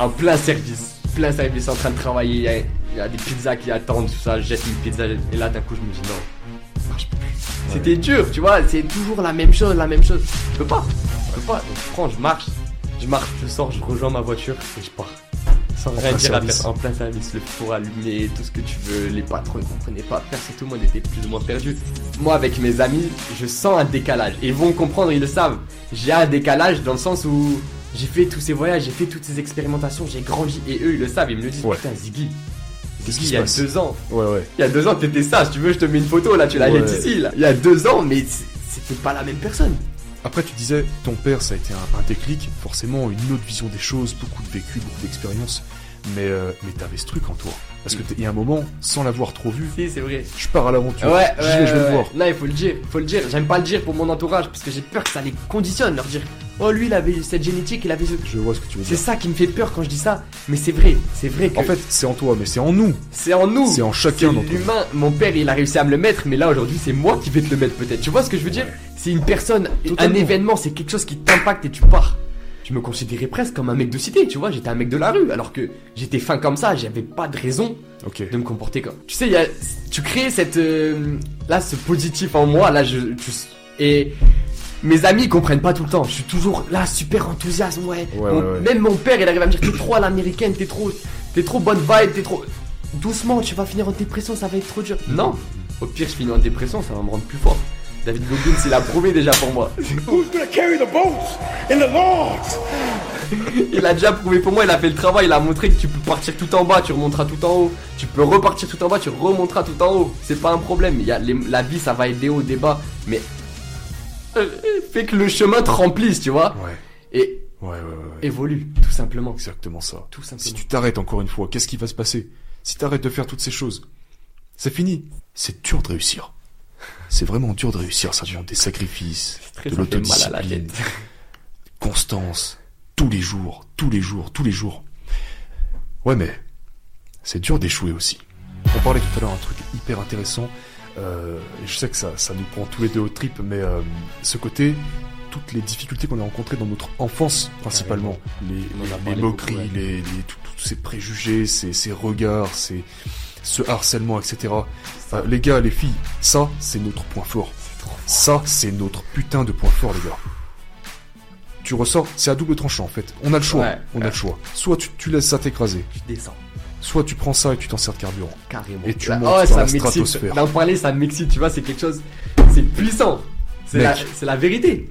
en plein service, plein service, en train de travailler. Il y a, il y a des pizzas qui attendent, tout ça. Je jette une pizza et là d'un coup je me dis non, ça marche plus. C'était dur, tu vois. C'est toujours la même chose, la même chose. Je peux pas, je peux pas. Donc je prends, je marche, je marche, je sors, je rejoins ma voiture et je pars. Sans rien dire à. En plein service, le four allumé, tout ce que tu veux. Les patrons ne comprenaient pas. Personne, tout le monde était plus ou moins perdu. Moi, avec mes amis, je sens un décalage. Et ils vont comprendre, ils le savent. J'ai un décalage dans le sens où j'ai fait tous ces voyages, j'ai fait toutes ces expérimentations, j'ai grandi. Et eux, ils le savent. Ils me le disent. Ouais. Putain, Ziggy. Il y a deux ans. Ouais, ouais. Il y a deux ans, t'étais ça. Si tu veux, je te mets une photo là. Tu la jettes ici. Là. Il y a deux ans, mais c'était pas la même personne. Après, tu disais, ton père, ça a été un, un déclic, forcément une autre vision des choses, beaucoup de vécu, beaucoup d'expérience. Mais, euh, mais t'avais ce truc en toi. Parce que t'es- il y a un moment, sans l'avoir trop vu, Si, c'est vrai. je pars à l'aventure. Ouais, je vais le voir. Là, il faut le dire, faut le dire. J'aime pas le dire pour mon entourage parce que j'ai peur que ça les conditionne, leur dire Oh, lui, il avait cette génétique, il avait ce. Je vois ce que tu veux C'est dire. ça qui me fait peur quand je dis ça, mais c'est vrai, c'est vrai que En fait, c'est en toi, mais c'est en nous. c'est en nous. C'est en chacun C'est d'entre nous. l'humain. Mon père, il a réussi à me le mettre, mais là aujourd'hui, c'est moi qui vais te le mettre peut-être. Tu vois ce que je veux dire C'est une personne, Totalement. un événement, c'est quelque chose qui t'impacte et tu pars. Je me considérais presque comme un mec de cité, tu vois. J'étais un mec de la rue, alors que j'étais fin comme ça, j'avais pas de raison Ok. de me comporter comme. Tu sais, y a, tu crées cette, euh, là, ce positif en moi, là, je, tu- et mes amis ils comprennent pas tout le temps. Je suis toujours là, super enthousiaste, ouais. Ouais, Mon- ouais, ouais. Même mon père, il arrive à me dire, t'es trop à l'américaine, t'es trop, t'es trop bonne vibe, t'es trop. Doucement, tu vas finir en dépression, ça va être trop dur. Non, au pire, je finis en dépression, ça va me rendre plus fort. David Goggins, il a prouvé déjà pour moi. Who's gonna carry the boats and the logs? Il a déjà prouvé pour moi, il a fait le travail, il a montré que tu peux partir tout en bas, tu remonteras tout en haut. Tu peux repartir tout en bas, tu remonteras tout en haut. C'est pas un problème. Il y a les- la vie, ça va être des hauts, des bas. Mais euh, fais que le chemin te remplisse, tu vois. Ouais. Et Ouais, ouais, évolue, tout simplement. Exactement ça. Tout Si simplement. tu t'arrêtes encore une fois, qu'est-ce qui va se passer? Si t'arrêtes de faire toutes ces choses, c'est fini. C'est dur de réussir. C'est vraiment dur de réussir. Ça demande des sacrifices, de fait la l'autodiscipline, tête. constance, tous les jours, tous les jours, tous les jours. Ouais, mais c'est dur d'échouer aussi. On parlait tout à l'heure d'un truc hyper intéressant. Euh, et je sais que ça, ça nous prend tous les deux au trip, mais euh, ce côté, toutes les difficultés qu'on a rencontrées dans notre enfance, principalement, les, les- moqueries, beaucoup, ouais. les, tous ces préjugés, ces, ces regards, ces, ce harcèlement, etc. Euh, les gars, les filles, ça, c'est notre point fort. Ça, c'est notre putain de point fort, les gars. Tu ressors, c'est à double tranchant en fait. On a le choix, Ouais, on a le choix. Soit tu, tu laisses ça t'écraser, Tu descends, soit tu prends ça et tu t'en sers de carburant. carrément. Et tu Là- montes oh, dans ça la stratosphère. D'en parler, ça m'excite, tu vois, c'est quelque chose. C'est puissant. C'est Mec. la, c'est la vérité.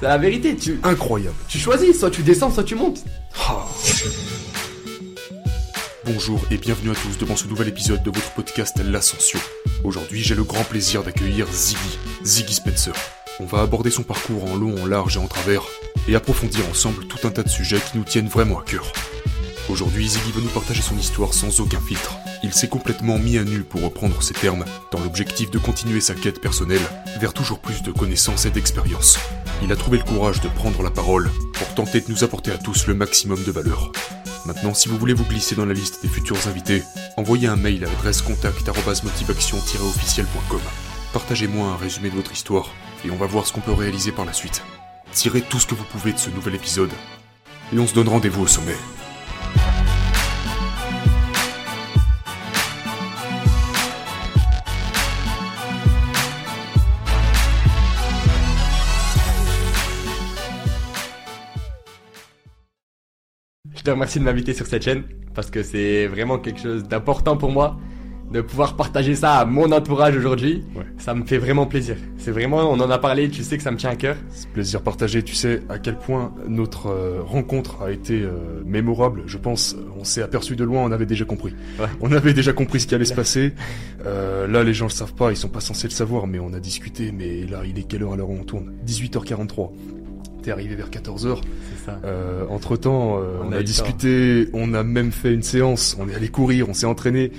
C'est la vérité. Tu, Incroyable. tu choisis, soit tu descends, soit tu montes. Ah. Bonjour et bienvenue à tous devant ce nouvel épisode de votre podcast L'Ascension. Aujourd'hui, j'ai le grand plaisir d'accueillir Ziggy, Ziggy Spencer. On va aborder son parcours en long, en large et en travers, et approfondir ensemble tout un tas de sujets qui nous tiennent vraiment à cœur. Aujourd'hui, Ziggy va nous partager son histoire sans aucun filtre. Il s'est complètement mis à nu pour reprendre ses termes, dans l'objectif de continuer sa quête personnelle vers toujours plus de connaissances et d'expérience. Il a trouvé le courage de prendre la parole pour tenter de nous apporter à tous le maximum de valeur. Maintenant, si vous voulez vous glisser dans la liste des futurs invités, envoyez un mail à l'adresse contact@motivation-officiel.com. Partagez-moi un résumé de votre histoire et on va voir ce qu'on peut réaliser par la suite. Tirez tout ce que vous pouvez de ce nouvel épisode et on se donne rendez-vous au sommet. Je te remercie de m'inviter sur cette chaîne parce que c'est vraiment quelque chose d'important pour moi de pouvoir partager ça à mon entourage aujourd'hui. Ouais. Ça me fait vraiment plaisir. C'est vraiment, on en a parlé, tu sais que ça me tient à cœur. C'est plaisir partagé, tu sais à quel point notre euh, rencontre a été euh, mémorable. Je pense, on s'est aperçu de loin, on avait déjà compris. Ouais. On avait déjà compris ce qui allait se passer. Euh, là, les gens le savent pas, ils sont pas censés le savoir, mais on a discuté. Mais là, il est quelle heure à l'heure où on tourne? 18h43. T'es arrivé vers 14h. C'est ça. Euh, entre temps, On on, a discuté, on a même fait une séance, on est allé courir, on s'est entraîné.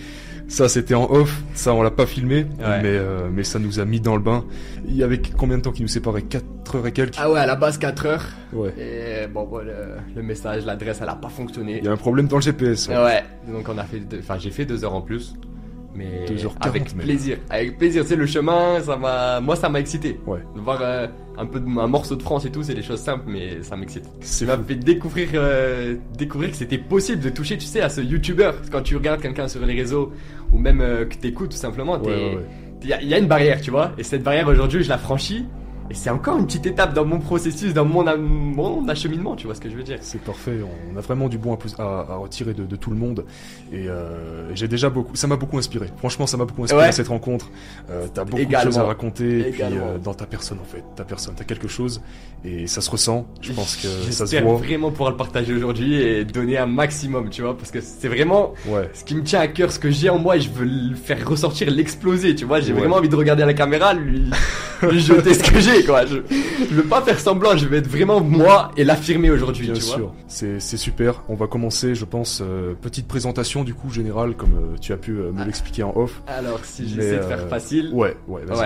Ça, c'était en off, ça, on l'a pas filmé, Ouais. mais, euh, mais ça nous a mis dans le bain. Il y avait combien de temps qui nous séparait? 4 heures et quelques? Ah ouais, à la base 4 heures. Ouais. Et bon, bon, le, le message, l'adresse, elle a pas fonctionné. Il y a un problème dans le GPS. ouais. Ouais, donc on a fait, enfin j'ai fait deux heures en plus. Mais 2h40 avec plaisir, avec plaisir. C'est le chemin, ça m'a, moi ça m'a excité. Ouais. De voir euh, un peu de, un morceau de France et tout, c'est des choses simples, mais ça m'excite. Ça m'a fait découvrir, euh, découvrir que c'était possible de toucher, tu sais, à ce YouTuber. Quand tu regardes quelqu'un sur les réseaux ou même euh, que t'écoutes tout simplement, Ouais, ouais, ouais. il y, a- y a une barrière, tu vois. Et cette barrière aujourd'hui, je la franchis. Et c'est encore une petite étape dans mon processus, dans mon, mon acheminement, tu vois ce que je veux dire. C'est parfait, on a vraiment du bon à, à- à retirer de, de tout le monde et euh, j'ai déjà beaucoup, ça m'a beaucoup inspiré. Franchement, ça m'a beaucoup inspiré Ouais. cette rencontre. Euh, t'as beaucoup Également. de choses à raconter et puis euh, dans ta personne en fait, ta personne, t'as quelque chose et ça se ressent. Je pense que ça se voit. vraiment pouvoir le partager aujourd'hui et donner un maximum, tu vois, parce que c'est vraiment Ouais, ce qui me tient à cœur, ce que j'ai en moi, et je veux le faire ressortir, l'exploser, tu vois. J'ai Ouais. vraiment envie de regarder à la caméra, lui, lui jeter ce que j'ai, quoi. Je, je veux pas faire semblant, je veux être vraiment moi et l'affirmer aujourd'hui, bien tu sûr. C'est super. On va commencer, je pense, euh, petite présentation du coup générale comme euh, tu as pu euh, me Ah. l'expliquer en off. Alors, si j'essaie de faire facile. Ouais, ouais, vas-y.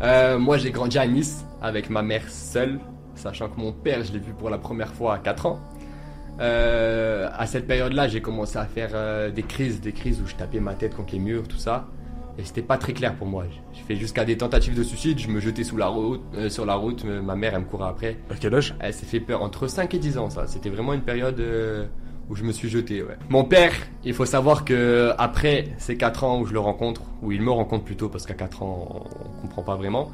Ouais. Moi, j'ai grandi à Nice avec ma mère seule, sachant que mon père, je l'ai vu pour la première fois à 4 ans. À cette période-là, j'ai commencé à faire des crises, des crises où je tapais ma tête contre les murs, tout ça. Et c'était pas très clair pour moi. J'ai fait jusqu'à des tentatives de suicide, je me jetais sous la route, euh, sur la route, ma mère, elle me courait après. À quel âge? Elle s'est fait peur entre 5 et 10 ans, ça. C'était vraiment une période euh, où je me suis jeté, ouais. Mon père, il faut savoir que après ces 4 ans où je le rencontre, où il me rencontre plutôt, parce qu'à 4 ans, on comprend pas vraiment,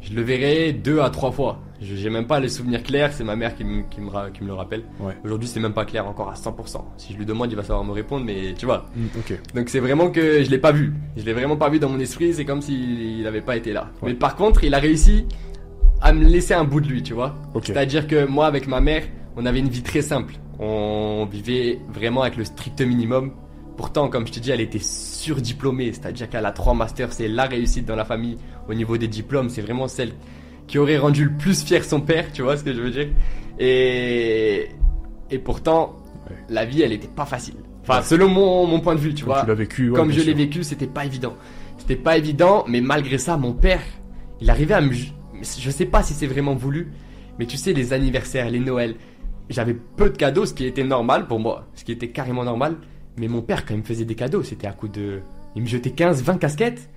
je le verrai deux à trois fois. Je- J'ai même pas les souvenirs clairs, c'est ma mère qui, me- qui, me, ra- qui me le rappelle. Ouais. Aujourd'hui, c'est même pas clair encore à 100%. Si je lui demande, il va savoir me répondre, mais tu vois. Ok. Donc c'est vraiment que je l'ai pas vu. Je l'ai vraiment pas vu dans mon esprit, c'est comme s'il avait pas été là. Ouais. Mais par contre, il a réussi à me laisser un bout de lui, tu vois. C'est-à-dire que moi, avec ma mère, on avait une vie très simple. On vivait vraiment avec le strict minimum. Pourtant, comme je te dis, elle était surdiplômée. C'est-à-dire qu'elle a trois masters. C'est la réussite dans la famille au niveau des diplômes. C'est vraiment celle qui aurait rendu le plus fier son père. Tu vois ce que je veux dire? Et et pourtant, Ouais. la vie, elle était pas facile. Enfin, Ouais. selon mon, mon point de vue, tu Comme vois. tu l'as vécu. ouais, Comme je l'ai vécu, c'était pas évident. C'était pas évident, mais malgré ça, mon père, il arrivait à me. Je sais pas si c'est vraiment voulu, mais tu sais, les anniversaires, les Noëls, j'avais peu de cadeaux, ce qui était normal pour moi, ce qui était carrément normal. Mais mon père, quand il me faisait des cadeaux, c'était à coup de. Il me jetait 15, 20 casquettes,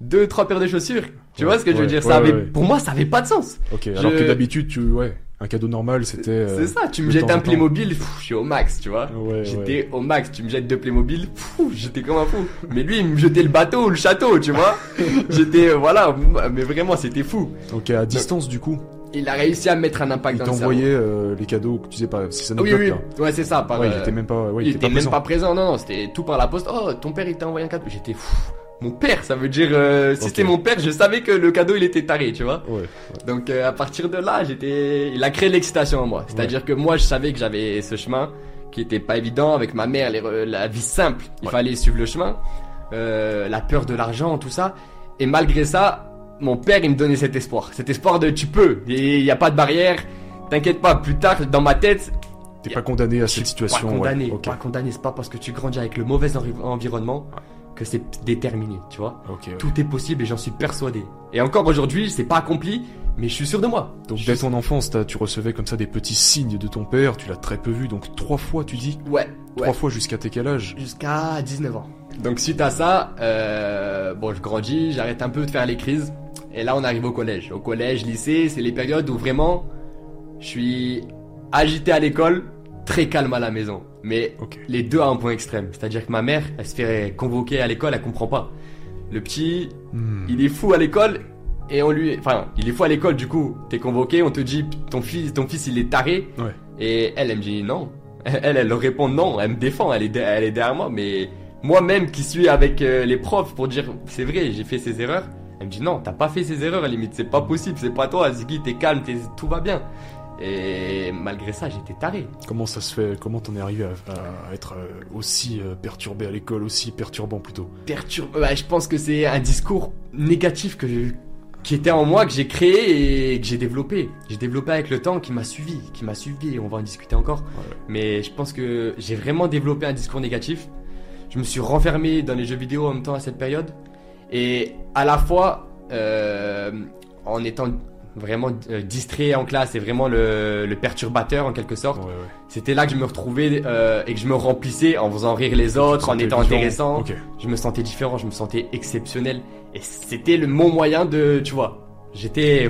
2, 3 paires de chaussures. Tu Ouais, vois ce que je veux dire? ouais, ça avait... ouais, ouais. Pour moi, ça avait pas de sens. Ok. Alors que d'habitude, tu, ouais, un cadeau normal, c'était. euh, C'est ça, tu me jettes un. Playmobil, pff, je suis au max, tu vois. J'étais au max, tu me jettes deux Playmobil, j'étais comme un fou. Mais lui, il me jetait le bateau ou le château, tu vois. J'étais, euh, voilà, mais vraiment, c'était fou. Ok, à distance du coup, Il a réussi à mettre un impact il dans le cerveau. euh, les cadeaux que tu sais pas si ça Oui, oui, là. ouais, c'est ça. Par, Ouais, il euh, était même pas, ouais, il était même présent. pas présent, non, non, c'était tout par la poste. Oh, ton père, il t'a envoyé un cadeau. J'étais fou. Mon père, ça veut dire, euh, si c'était mon père, je savais que le cadeau, il était taré, tu vois. Ouais. Donc euh, à partir de là, j'étais, il a créé l'excitation en moi. C'est-à-dire que moi, je savais que j'avais ce chemin qui était pas évident avec ma mère, les la vie simple. Il fallait suivre le chemin, la peur de l'argent, tout ça. Et malgré ça, mon père, il me donnait cet espoir, cet espoir de tu peux. Et il y a pas de barrière. T'inquiète pas. Plus tard, dans ma tête, T'es pas condamné à cette situation. Pas ouais. condamné. Pas condamné. C'est pas parce que tu grandis avec le mauvais environnement que c'est déterminé. Tu vois. Ouais. Tout est possible et j'en suis persuadé. Et encore aujourd'hui, c'est pas accompli, mais je suis sûr de moi. Donc dès suis- ton enfance, tu recevais comme ça des petits signes de ton père. Tu l'as très peu vu. Donc trois fois, tu dis. Ouais, ouais. Trois fois jusqu'à tes quel âge? Jusqu'à 19 ans. Donc suite à ça, euh, bon, je grandis, j'arrête un peu de faire les crises. Et là, on arrive au collège. Au collège, lycée, c'est les périodes où vraiment, je suis agité à l'école, très calme à la maison. Mais les deux à un point extrême. C'est-à-dire que ma mère, elle se fait convoquer à l'école, elle comprend pas. Le petit, Hmm. il est fou à l'école et on lui, enfin, il est fou à l'école. Du coup, t'es convoqué, on te dit ton fils, ton fils, il est taré. Ouais. Et elle, elle me dit non. Elle, elle leur répond non. Elle me défend. Elle est, de- elle est derrière moi. Mais moi-même qui suis avec euh, les profs pour dire c'est vrai, j'ai fait ces erreurs. Elle me dit non, t'as pas fait ces erreurs. À la limite, c'est pas possible. C'est pas toi, Ziggy. T'es calme, t'es- tout va bien. Et malgré ça, j'étais taré. Comment ça se fait Comment t'en es arrivé à, à être euh, aussi euh, perturbé à l'école, aussi perturbant plutôt? Perturbe. ouais, je pense que c'est un discours négatif que je- qui était en moi que j'ai créé et que j'ai développé. J'ai développé avec le temps, qui m'a suivi, qui m'a suivi. Et on va en discuter encore. Ouais. Mais je pense que j'ai vraiment développé un discours négatif. Je me suis renfermé dans les jeux vidéo en même temps à cette période. Et à la fois, euh, en étant vraiment euh, distrait en classe et vraiment le, le perturbateur en quelque sorte. Ouais, ouais. C'était là que je me retrouvais euh, et que je me remplissais en faisant rire les autres, en étant différent. intéressant. Ok. Je me sentais différent, je me sentais exceptionnel. Et c'était le mon moyen de, tu vois, j'étais,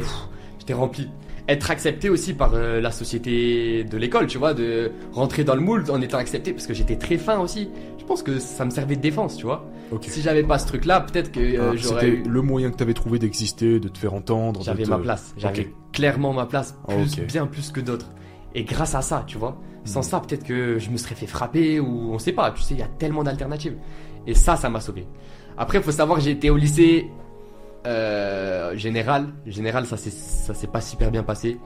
j'étais rempli. Être accepté aussi par euh, la société de l'école, tu vois, de rentrer dans le moule en étant accepté parce que j'étais très fin aussi. Je pense que ça me servait de défense, tu vois. Si j'avais pas ce truc-là, peut-être que euh, Ah, j'aurais C'était eu... le moyen que t'avais trouvé d'exister, de te faire entendre. J'avais te- ma place. J'avais clairement ma place, plus, Ok. bien plus que d'autres. Et grâce à ça, tu vois. Sans Mhm. ça, peut-être que je me serais fait frapper ou on sait pas. Tu sais, il y a tellement d'alternatives. Et ça, ça m'a sauvé. Après, il faut savoir que j'ai été au lycée euh, général. Général, ça s'est pas super bien passé.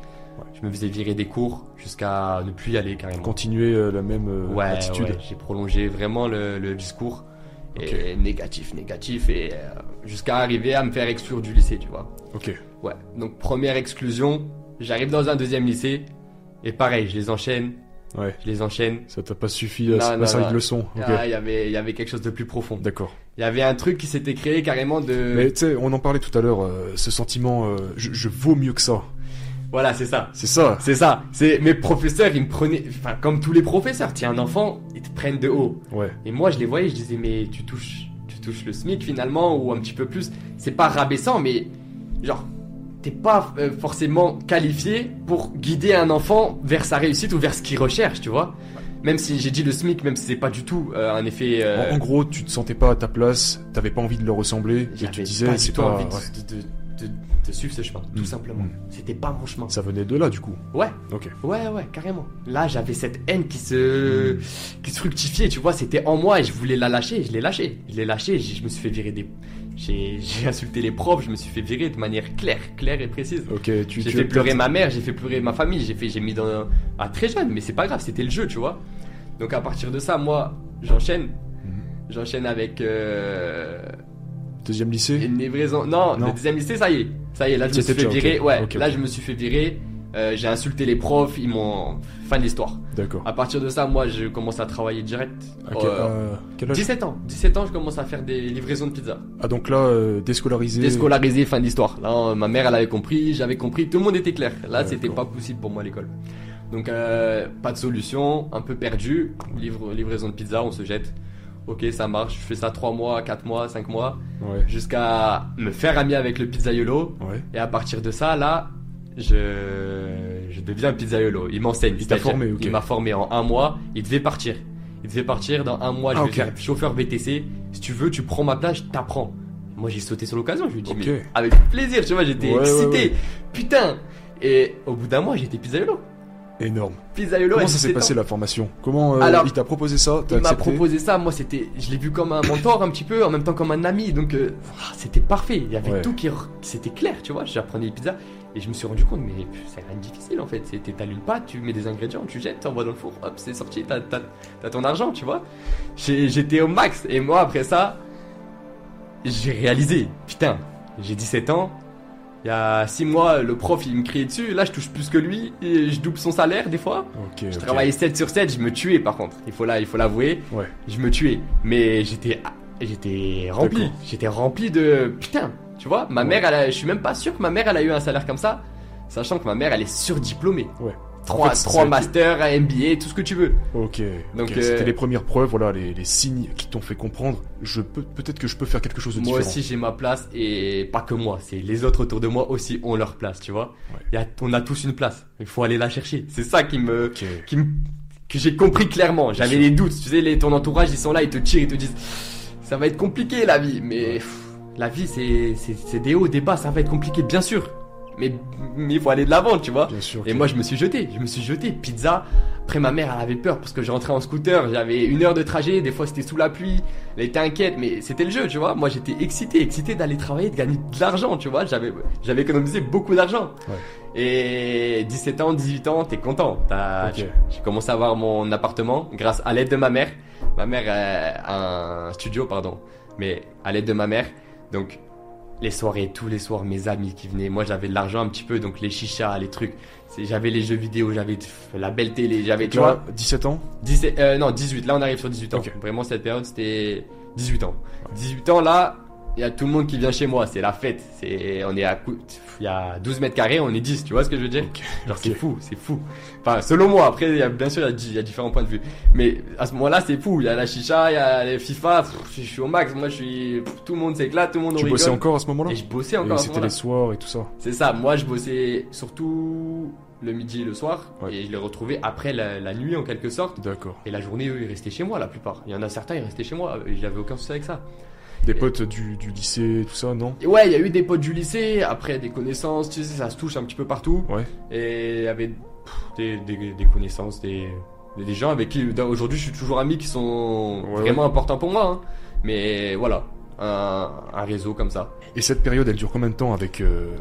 Je me faisais virer des cours jusqu'à ne plus y aller carrément. Continuer euh, la même euh, Ouais, attitude. ouais, j'ai prolongé vraiment le, le discours. Et négatif, négatif, et euh, jusqu'à arriver à me faire exclure du lycée, tu vois. Ok. Ouais, donc première exclusion, j'arrive dans un deuxième lycée, et pareil, je les enchaîne, Ouais. je les enchaîne. Ça t'a pas suffi à Non, non, cinq non. leçons. Ok. Ah, il y avait, il y avait quelque chose de plus profond. D'accord. Il y avait un truc qui s'était créé carrément de... Mais tu sais, on en parlait tout à l'heure, euh, ce sentiment, euh, je, je vaux mieux que ça. Voilà, c'est ça. C'est ça. C'est ça. C'est mes professeurs, ils me prenaient, enfin comme tous les professeurs, tiens un enfant, ils te prennent de haut. Ouais. Et moi, je les voyais, je disais, mais tu touches, tu touches le SMIC finalement, ou un petit peu plus. C'est pas rabaissant, mais genre, t'es pas euh, forcément qualifié pour guider un enfant vers sa réussite ou vers ce qu'il recherche, tu vois. Même si j'ai dit le SMIC, même si c'est pas du tout euh, un effet. euh, En, en gros, tu te sentais pas à ta place, t'avais pas envie de leur ressembler, et tu disais, c'est pas. envie de, ouais. de, de- de- suivre ce chemin, tout Mm. simplement. Mm. C'était pas mon chemin. Ça venait de là, du coup. Ouais. Ok. Ouais, ouais, carrément. Là, j'avais cette haine qui se, qui se fructifiait, tu vois, c'était en moi et je voulais la lâcher. Je l'ai lâché. Je l'ai lâché. Je me suis fait virer des. J'ai insulté les profs. Je me suis fait virer de manière claire, claire et précise. Ok, tu, J'ai tu fait pleurer ma mère, j'ai fait pleurer ma famille, j'ai fait, j'ai mis dans à très jeune, mais c'est pas grave, c'était le jeu, tu vois. Donc à partir de ça, moi, j'enchaîne, Mhm. j'enchaîne avec euh, Deuxième lycée une livraison. Non, Non. le deuxième lycée, ça y est, ça y est, là je me suis fait virer. Ouais, là je me suis fait virer. euh, j'ai insulté les profs, ils m'ont fin de l'histoire. D'accord. À partir de ça, moi, je commence à travailler direct. À quel, Euh, quel âge 17 ans. 17 ans, je commence à faire des livraisons de pizza. Ah, donc là, euh, déscolarisé. Déscolarisé, fin d'histoire. Là, ma mère, elle avait compris, j'avais compris, tout le monde était clair. Là, c'était pas possible pour moi à l'école. Donc, pas de solution, un peu perdu. Livre, livraison de pizza, on se jette. Ok, ça marche. Je fais ça 3 mois, 4 mois, 5 mois. Ouais. Jusqu'à me faire ami avec le pizzaiolo. Ouais. Et à partir de ça, là, je, je deviens pizzaiolo. Il m'enseigne. Il t'a formé, ok. Il m'a formé en un mois. Il devait partir. Il devait partir dans un mois. Je Ah, vais ok. faire chauffeur VTC. Si tu veux, tu prends ma place, je t'apprends. Moi, j'ai sauté sur l'occasion. Je lui ai dit, mais avec plaisir, tu vois, j'étais Ouais, excité. Putain. Et au bout d'un mois, j'étais pizzaiolo. Énorme. Pizzaiolo. Comment ça s'est 17 passé la formation? Comment euh, Alors, il t'a proposé ça? Il m'a proposé ça, moi c'était, je l'ai vu comme un mentor un petit peu, en même temps comme un ami, donc euh, ah, c'était parfait. Il y avait Ouais. tout qui, c'était clair, tu vois. J'apprenais les pizzas et je me suis rendu compte, mais c'est rien de difficile en fait. C'est t'allumes pas, tu mets des ingrédients, tu jettes, t'envoies dans le four, hop, c'est sorti, t'as, t'as, t'as ton argent, tu vois. J'étais au max et moi après ça, j'ai réalisé, putain, j'ai 17 ans. Il y a 6 mois, le prof il me criait dessus. Là, je touche plus que lui. Et je double son salaire des fois. Je travaillais 7 sur 7, je me tuais par contre. Il faut là, il faut l'avouer. Ouais. Je me tuais. Mais j'étais j'étais rempli. J'étais rempli de putain, tu vois, ma Ouais. mère elle a- je suis même pas sûr que ma mère elle a eu un salaire comme ça, sachant que ma mère elle est surdiplômée. Ouais. Trois, En fait, été- masters, MBA, tout ce que tu veux. Ok. Donc, ok. euh, C'était les premières preuves, voilà, les, les signes qui t'ont fait comprendre. Je peux peut-être que je peux faire quelque chose de Moi différent. aussi j'ai ma place et pas que moi, c'est les autres autour de moi aussi ont leur place, tu vois. Ouais. A, on a tous une place. Il faut aller la chercher. C'est ça qui me qui me- que j'ai compris clairement. J'avais les doutes. Tu sais, les, ton entourage, ils sont là, ils te tirent, ils te disent, ça va être compliqué la vie. Mais pff, la vie, c'est, c'est, c'est des hauts, des bas, ça va être compliqué, bien sûr. Mais, il faut aller de l'avant, tu vois. Bien sûr. Et moi, je me suis jeté. Je me suis jeté. Pizza. Après, ma mère, elle avait peur parce que je rentrais en scooter. J'avais une heure de trajet. Des fois, c'était sous la pluie. Elle était inquiète, mais c'était le jeu, tu vois. Moi, j'étais excité, excité d'aller travailler, de gagner de l'argent, tu vois. J'avais, j'avais économisé beaucoup d'argent. Et 17 ans, 18 ans, t'es content. T'as, Ok. J'ai commencé à avoir mon appartement grâce à l'aide de ma mère. Ma mère euh, a un studio, pardon, mais à l'aide de ma mère. Donc, les soirées, tous les soirs, mes amis qui venaient. Moi, j'avais de l'argent un petit peu, donc les chichas, les trucs. J'avais les jeux vidéo, j'avais la belle télé, j'avais, tu vois. 17 ans 17, euh, non, 18. Là, on arrive sur 18 ans. Vraiment, cette période, c'était 18 ans. 18 ans, là, il y a tout le monde qui vient chez moi, c'est la fête. C'est, on est à cou- il y a 12 mètres carrés, on est 10, tu vois ce que je veux dire Genre c'est fou, c'est fou. Enfin, selon moi, après, il y a, bien sûr, il y a y, différents points de vue. Mais à ce moment-là, c'est fou. Il y a la chicha, il y a les FIFA, pff, je suis au max. Moi, je suis, pff, tout le monde s'éclate, tout le monde Tu bossais encore à ce moment-là Et je bossais encore C'était les soirs et tout ça. C'est ça, moi je bossais surtout le midi et le soir, Ouais. et je les retrouvais après la, la nuit en quelque sorte. D'accord. Et la journée, eux, ils restaient chez moi la plupart. Il y en a certains, ils restaient chez moi, j'avais aucun souci avec ça. Des potes du, du lycée, tout ça, non? Ouais, il y a eu des potes du lycée, après des connaissances, tu sais, ça se touche un petit peu partout. Ouais. Et il y avait pff, des, des, des connaissances, des, des gens avec qui aujourd'hui je suis toujours ami qui sont Ouais, vraiment importants pour moi. hein. Mais voilà, un, un réseau comme ça. Et cette période, elle dure combien de temps avec euh,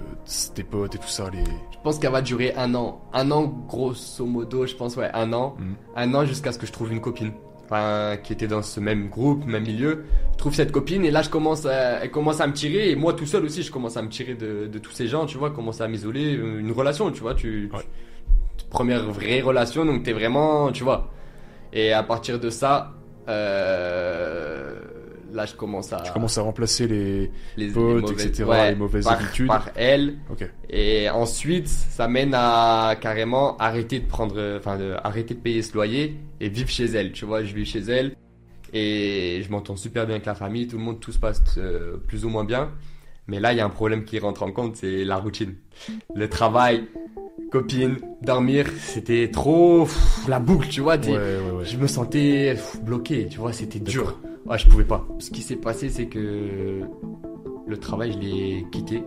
tes potes et tout ça les... Je pense qu'elle va durer un an. Un an, grosso modo, je pense, ouais, un an. Mhm. Un an jusqu'à ce que je trouve une copine. Enfin, qui était dans ce même groupe, même milieu. Je trouve cette copine et là, je commence à, elle commence à me tirer. Et moi, tout seul aussi, je commence à me tirer de, de tous ces gens, tu vois, commencer à m'isoler. Une relation, tu vois, tu, Ouais. tu- première vraie relation, donc t'es vraiment, tu vois. Et à partir de ça, euh, là, je commence à. Tu commences à remplacer les... les, potes, mauvaises- etc., ouais, les mauvaises par- habitudes. Par elle. Ok. Et ensuite, ça mène à carrément arrêter de prendre, enfin, de, arrêter de payer ce loyer et vivre chez elle. Tu vois, je vis chez elle et je m'entends super bien avec la famille, tout le monde, tout se passe euh, plus ou moins bien. Mais là, il y a un problème qui rentre en compte, c'est la routine. Le travail, copine, dormir, c'était trop pff, la boucle, tu vois. Ouais, ouais, ouais. Je me sentais pff, bloqué, tu vois, c'était dur. Ouais, je pouvais pas. Ce qui s'est passé, c'est que le travail, je l'ai quitté.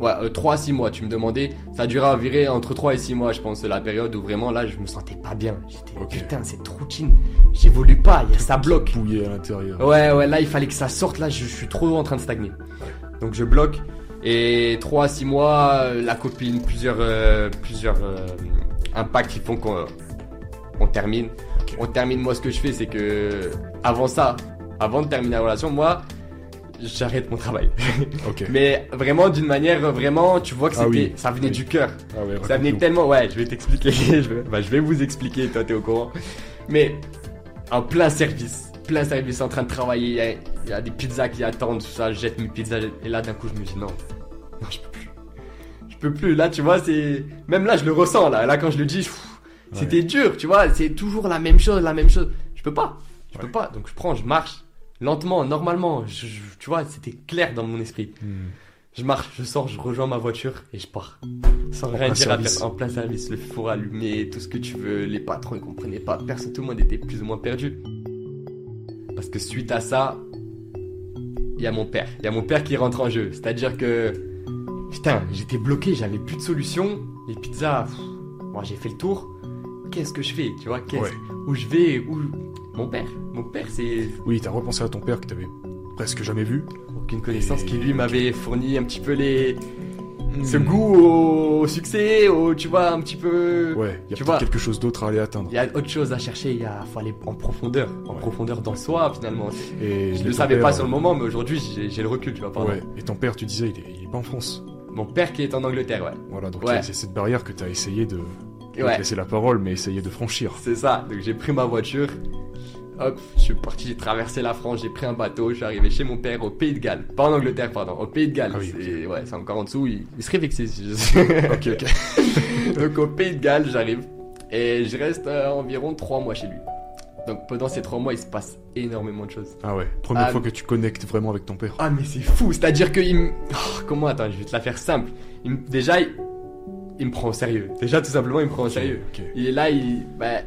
Ouais, euh, 3 à 6 mois, tu me demandais. Ça a duré à virer entre 3 et 6 mois, je pense, la période où vraiment là, je me sentais pas bien. J'étais, Ok. putain, cette routine, j'évolue pas, y a, ça bloque. Bouillé à l'intérieur. Ouais, ouais, là, il fallait que ça sorte, là, je, je suis trop en train de stagner. Donc je bloque. Et 3 à 6 mois, euh, la copine, plusieurs, euh, plusieurs euh, impacts qui font qu'on on termine. On termine, moi, ce que je fais, c'est que avant ça, avant de terminer la relation, moi, j'arrête mon travail. Ok. Mais vraiment, d'une manière, vraiment, tu vois que Ah c'était, oui. ça venait Oui. du cœur. Ah ouais, Ça venait tellement, ouais, je vais t'expliquer, je vais, bah, je vais vous expliquer, toi t'es au courant. Mais en plein service, plein service, en train de travailler, il y a, il y a des pizzas qui attendent, tout ça, je jette mes pizzas, et là d'un coup je me dis non, non je peux plus, je peux plus. Là tu vois, c'est, même là je le ressens là, là quand je le dis, pff, c'était dur, tu vois, c'est toujours la même chose, la même chose. Je peux pas, je peux pas, donc je prends, je marche lentement, normalement, je- je- tu vois, c'était clair dans mon esprit. Hmm. Je marche, je sors, je rejoins ma voiture et je pars. Sans rien dire à service. faire. En plein service, le four allumé, tout ce que tu veux. Les patrons, ils comprenaient pas. Personne, tout le monde était plus ou moins perdu. Parce que suite à ça, il y a mon père. Il y a mon père qui rentre en jeu. C'est-à-dire que, putain, j'étais bloqué, j'avais plus de solution. Les pizzas, pff, moi j'ai fait le tour. Qu'est-ce que je fais, tu vois qu'est-ce- Ouais. Où je vais Où Mon père. Mon père, c'est Oui, t'as repensé à ton père que t'avais presque jamais vu. aucune connaissance Et- qui lui m'avait fourni un petit peu les ce Hmm. goût au, au succès, au tu vois un petit peu. Ouais, il y a Tu vois. quelque chose d'autre à aller atteindre. Il y a autre chose à chercher. Il y a faut aller en profondeur, en Ouais. profondeur dans soi finalement. Et Je et le savais père, pas sur le moment, mais aujourd'hui j'ai le recul, tu vois. Pardon. Ouais, et ton père, tu disais, il est, il est pas en France. Mon père qui est en Angleterre, ouais. Voilà, donc Ouais. c'est cette barrière que t'as essayé de. Ouais. laisser la parole, mais essayer de franchir. C'est ça. Donc j'ai pris ma voiture. Hop, je suis parti, j'ai traversé la France, j'ai pris un bateau, je suis arrivé chez mon père au Pays de Galles. Pas en Angleterre, pardon, au Pays de Galles. Ah oui, c'est ouais, c'est encore en dessous, il, il serait vexé si je... Ok, ok. Donc au Pays de Galles, j'arrive et je reste euh, environ trois mois chez lui. Donc pendant ces trois mois, il se passe énormément de choses. Ah ouais, première Ah, fois que tu connectes vraiment avec ton père. Ah mais c'est fou, c'est-à-dire que il me... Oh, comment attends, je vais te la faire simple. Il me- Déjà, il... il me prend au sérieux. Déjà tout simplement, il me prend au sérieux. Il est là, il... Bah,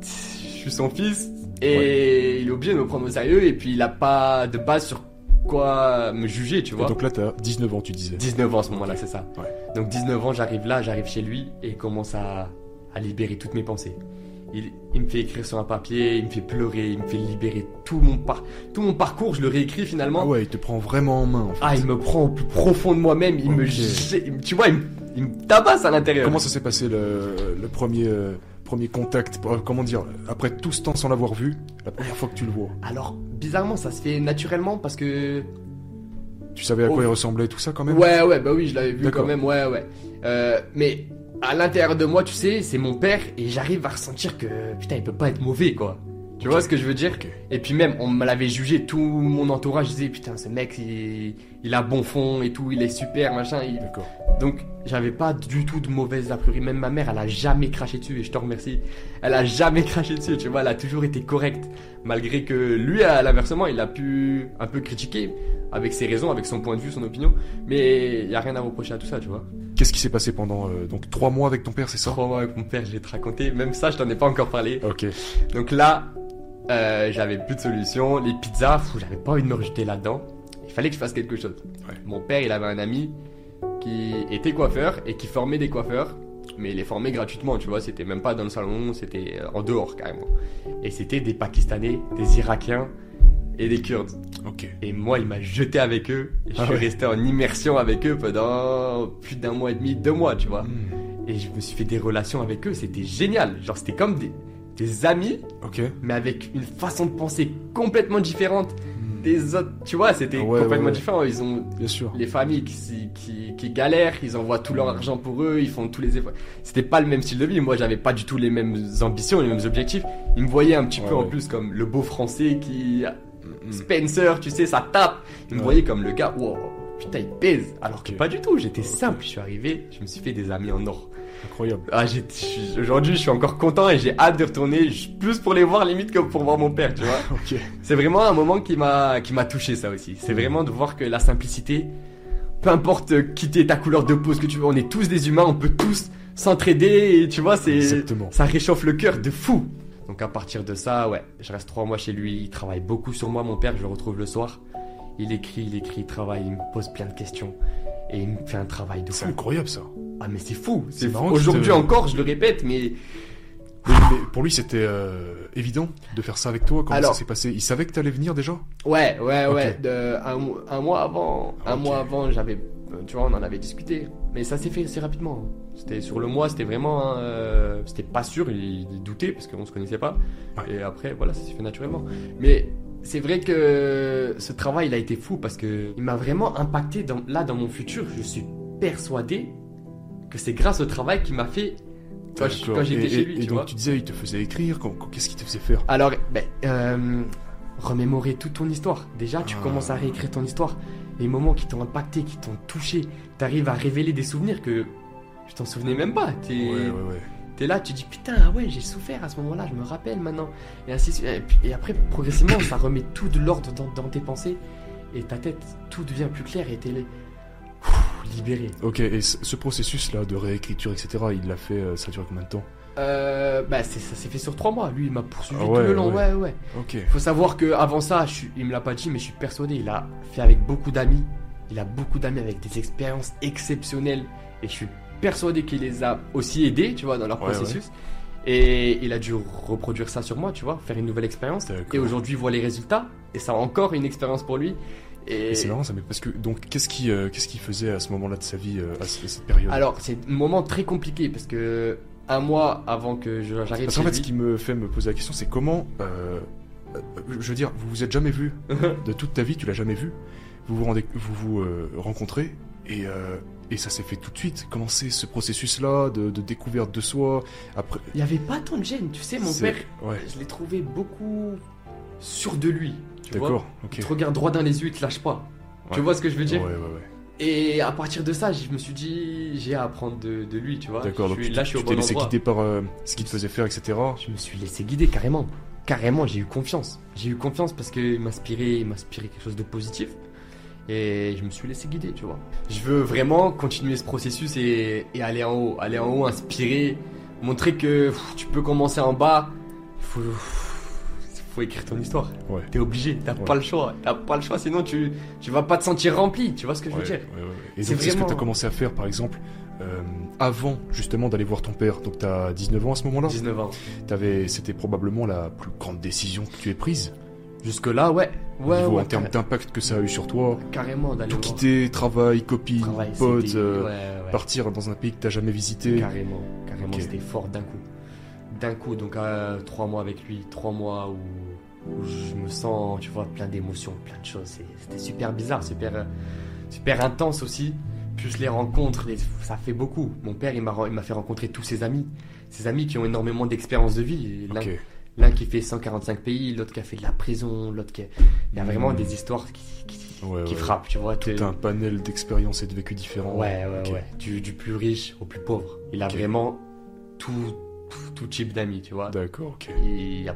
je suis son fils et il est obligé de me prendre au sérieux et puis il a pas de base sur quoi me juger, tu Et vois. donc là, t'as 19 ans, tu disais. 19 ans à ce moment-là, c'est ça. Ouais. Donc 19 ans, j'arrive là, j'arrive chez lui et il commence à, à libérer toutes mes pensées. Il, il me fait écrire sur un papier, il me fait pleurer, il me fait libérer tout mon, par, tout mon parcours, je le réécris finalement. Ah ouais, il te prend vraiment en main, en fait. Ah, il me prend au plus profond de moi-même, il me tu vois, il me, il me tabasse à l'intérieur. Comment ça s'est passé le, le premier, euh, premier contact euh, Comment dire Après tout ce temps sans l'avoir vu, la première fois que tu le vois, Alors, bizarrement, ça se fait naturellement parce que tu savais à quoi Oh. il ressemblait, tout ça quand même? Ouais, ouais, bah oui, je l'avais vu quand même, ouais, ouais. Euh, mais à l'intérieur de moi, tu sais, c'est mon père et j'arrive à ressentir que putain, il peut pas être mauvais, quoi. Tu vois ce que je veux dire? Et puis même, on me l'avait jugé, tout mon entourage disait putain, ce mec, il, il a bon fond et tout, il est super, machin. il- D'accord. Donc, j'avais pas du tout de mauvaise a priori. Même ma mère, elle a jamais craché dessus et je te remercie. Elle a jamais craché dessus, tu vois, elle a toujours été correcte. Malgré que lui, à l'inversement, il a pu un peu critiquer avec ses raisons, avec son point de vue, son opinion. Mais il y a rien à reprocher à tout ça, tu vois. Qu'est-ce qui s'est passé pendant euh, donc trois mois avec ton père, c'est ça? Trois mois avec mon père, je vais te raconter. Même ça, je t'en ai pas encore parlé. Ok. Donc là, euh, j'avais plus de solution. Les pizzas, j'avais pas envie de me rejeter là-dedans. Il fallait que je fasse quelque chose. Ouais. Mon père, il avait un ami qui était coiffeur et qui formait des coiffeurs. Mais il les formait gratuitement, tu vois. C'était même pas dans le salon, c'était euh, en dehors carrément. Et c'était des Pakistanais, des Irakiens et des Kurdes. Ok. Et moi, il m'a jeté avec eux. Et je Ah suis ouais. resté en immersion avec eux pendant plus d'un mois et demi, deux mois, tu vois. Hmm. Et je me suis fait des relations avec eux. C'était génial. Genre, c'était comme des, des amis mais avec une façon de penser complètement différente. Des autres. Tu vois, c'était Ouais, complètement ouais, ouais. différent. Ils ont Bien sûr. les familles qui, qui, qui galèrent, ils envoient tout leur argent pour eux, ils font tous les efforts. C'était pas le même style de vie. Moi, j'avais pas du tout les mêmes ambitions, les mêmes objectifs. Ils me voyaient un petit peu en plus comme le beau français qui Hmm. Spencer, tu sais, ça tape. Ils me voyaient comme le gars, wow, putain, il pèse. Alors que pas du tout. J'étais simple. Je suis arrivé, je me suis fait des amis en or. Incroyable. Ah, aujourd'hui, je suis encore content et j'ai hâte de retourner, plus pour les voir limite que pour voir mon père, tu vois. C'est vraiment un moment qui m'a qui m'a touché ça aussi. C'est vraiment de voir que la simplicité, peu importe quitter ta couleur de peau, ce que tu veux, on est tous des humains, on peut tous s'entraider et tu vois, c'est Exactement. ça réchauffe le cœur de fou. Donc à partir de ça, ouais, je reste trois mois chez lui, il travaille beaucoup sur moi, mon père, je le retrouve le soir. Il écrit, il écrit, il travaille, il me pose plein de questions et il me fait un travail de C'est fou. incroyable ça. Ah mais c'est fou, C'est c'est fou. marrant Aujourd'hui te- encore, je le répète, mais Mais, mais pour lui, c'était euh, évident de faire ça avec toi. Comment Alors- ça s'est passé? Il savait que t'allais venir déjà? Ouais, ouais, ouais. De, un, mo- un mois avant, un mois avant, j'avais, euh, tu vois, on en avait discuté. Mais ça s'est fait assez rapidement. C'était sur le mois, c'était vraiment, euh, c'était pas sûr. Il, il doutait parce qu'on se connaissait pas. Ouais. Et après, voilà, ça s'est fait naturellement. Mais c'est vrai que ce travail, il a été fou parce que il m'a vraiment impacté. Dans, là, dans mon futur, je suis persuadé que c'est grâce au travail qui m'a fait quand je- j'étais chez lui, Et tu donc vois. tu disais, il te faisait écrire. Qu'est-ce qu'il te faisait faire? Alors, ben, euh, remémorer toute ton histoire. Déjà, tu Ah. commences à réécrire ton histoire. Les moments qui t'ont impacté, qui t'ont touché. T'arrives à révéler des souvenirs que tu t'en souvenais même pas. Ouais, ouais, ouais. T'es là, tu dis putain, ah ouais, j'ai souffert à ce moment-là, je me rappelle maintenant. Et ainsi. Et, après, progressivement, ça remet tout de l'ordre dans, dans tes pensées. Et ta tête, tout devient plus clair et t'es libéré. Ok, et ce ce processus-là de réécriture, etc., il l'a fait, euh, ça a duré combien de temps? Euh, bah, ça s'est fait sur trois mois. Lui, il m'a poursuivi Ah tout le long. ouais. ouais. ouais. Ok. Faut savoir que avant ça, je suis- il me l'a pas dit, mais je suis persuadé. Il a fait avec beaucoup d'amis. Il a beaucoup d'amis avec des expériences exceptionnelles. Et je suis persuadé qu'il les a aussi aidés, tu vois, dans leur Ouais, processus. Et il a dû reproduire ça sur moi, tu vois, faire une nouvelle expérience. Et aujourd'hui, il voit les résultats. Et ça a encore une expérience pour lui. Et Et c'est marrant ça, mais parce que donc qu'est-ce qui, euh, qu'est-ce qu'il faisait à ce moment-là de sa vie, euh, à ce- à cette période? Alors, c'est un moment très compliqué parce que un mois avant que j'arrive Parce qu'en fait, lui, ce qui me fait me poser la question, c'est comment, euh, je veux dire, vous vous êtes jamais vu de toute ta vie, tu l'as jamais vu. Vous vous rendez, vous vous rencontrez et et ça s'est fait tout de suite. Comment c'est ce processus-là de, de découverte de soi après il y avait pas tant de gêne. Tu sais, mon père, Ouais. je l'ai trouvé beaucoup sûr de lui. Tu D'accord. Ok. Il te regarde droit dans les yeux, il te lâche pas. Tu vois ce que je veux dire ouais. Et à partir de ça, je me suis dit, j'ai à apprendre de, de lui, tu vois. D'accord. Donc suis- tu là, t'es- je suis tu t'es bon laissé guider par euh, ce qu'il te faisait faire, etc. Je me suis laissé guider carrément. Carrément, j'ai eu confiance. J'ai eu confiance parce qu'il m'inspirait, il m'inspirait quelque chose de positif. Et je me suis laissé guider, tu vois. Je veux vraiment continuer ce processus et, et aller en haut. Aller en haut, inspirer, montrer que pff, tu peux commencer en bas. Faut, faut écrire ton histoire. Ouais. T'es obligé, t'as Ouais. pas le choix. T'as pas le choix, sinon tu, tu vas pas te sentir rempli. Tu vois ce que je veux dire. Et C'est donc, c'est ce que tu as vraiment- commencé à faire, par exemple, euh, avant justement d'aller voir ton père? Donc, tu as 19 ans à ce moment-là? 19 ans. C'était probablement la plus grande décision que tu aies prise? Jusque-là, ouais. Ouais, niveau ouais, en termes d'impact que ça a eu sur toi. carrément d'aller Tout voir. quitter, travail, copine, Travail, potes, euh, ouais, partir dans un pays que t'as jamais visité. Carrément, carrément, c'était fort d'un coup. D'un coup, donc euh, trois mois avec lui, trois mois où, où je me sens, tu vois, plein d'émotions, plein de choses. C'était super bizarre, super, euh, super intense aussi. Plus les rencontres, les- ça fait beaucoup. Mon père, il m'a fait rencontrer tous ses amis, ses amis qui ont énormément d'expérience de vie. L'un qui fait 145 pays, l'autre qui a fait de la prison, l'autre qui. Il y a vraiment Hmm. des histoires qui, qui, Ouais, qui ouais. frappent, tu vois. Tout un panel d'expériences et de vécus différents. Ouais, ouais, ouais. Du, du plus riche au plus pauvre. Il a vraiment tout, tout, tout type d'amis, tu vois. D'accord, ok. Il n'y a,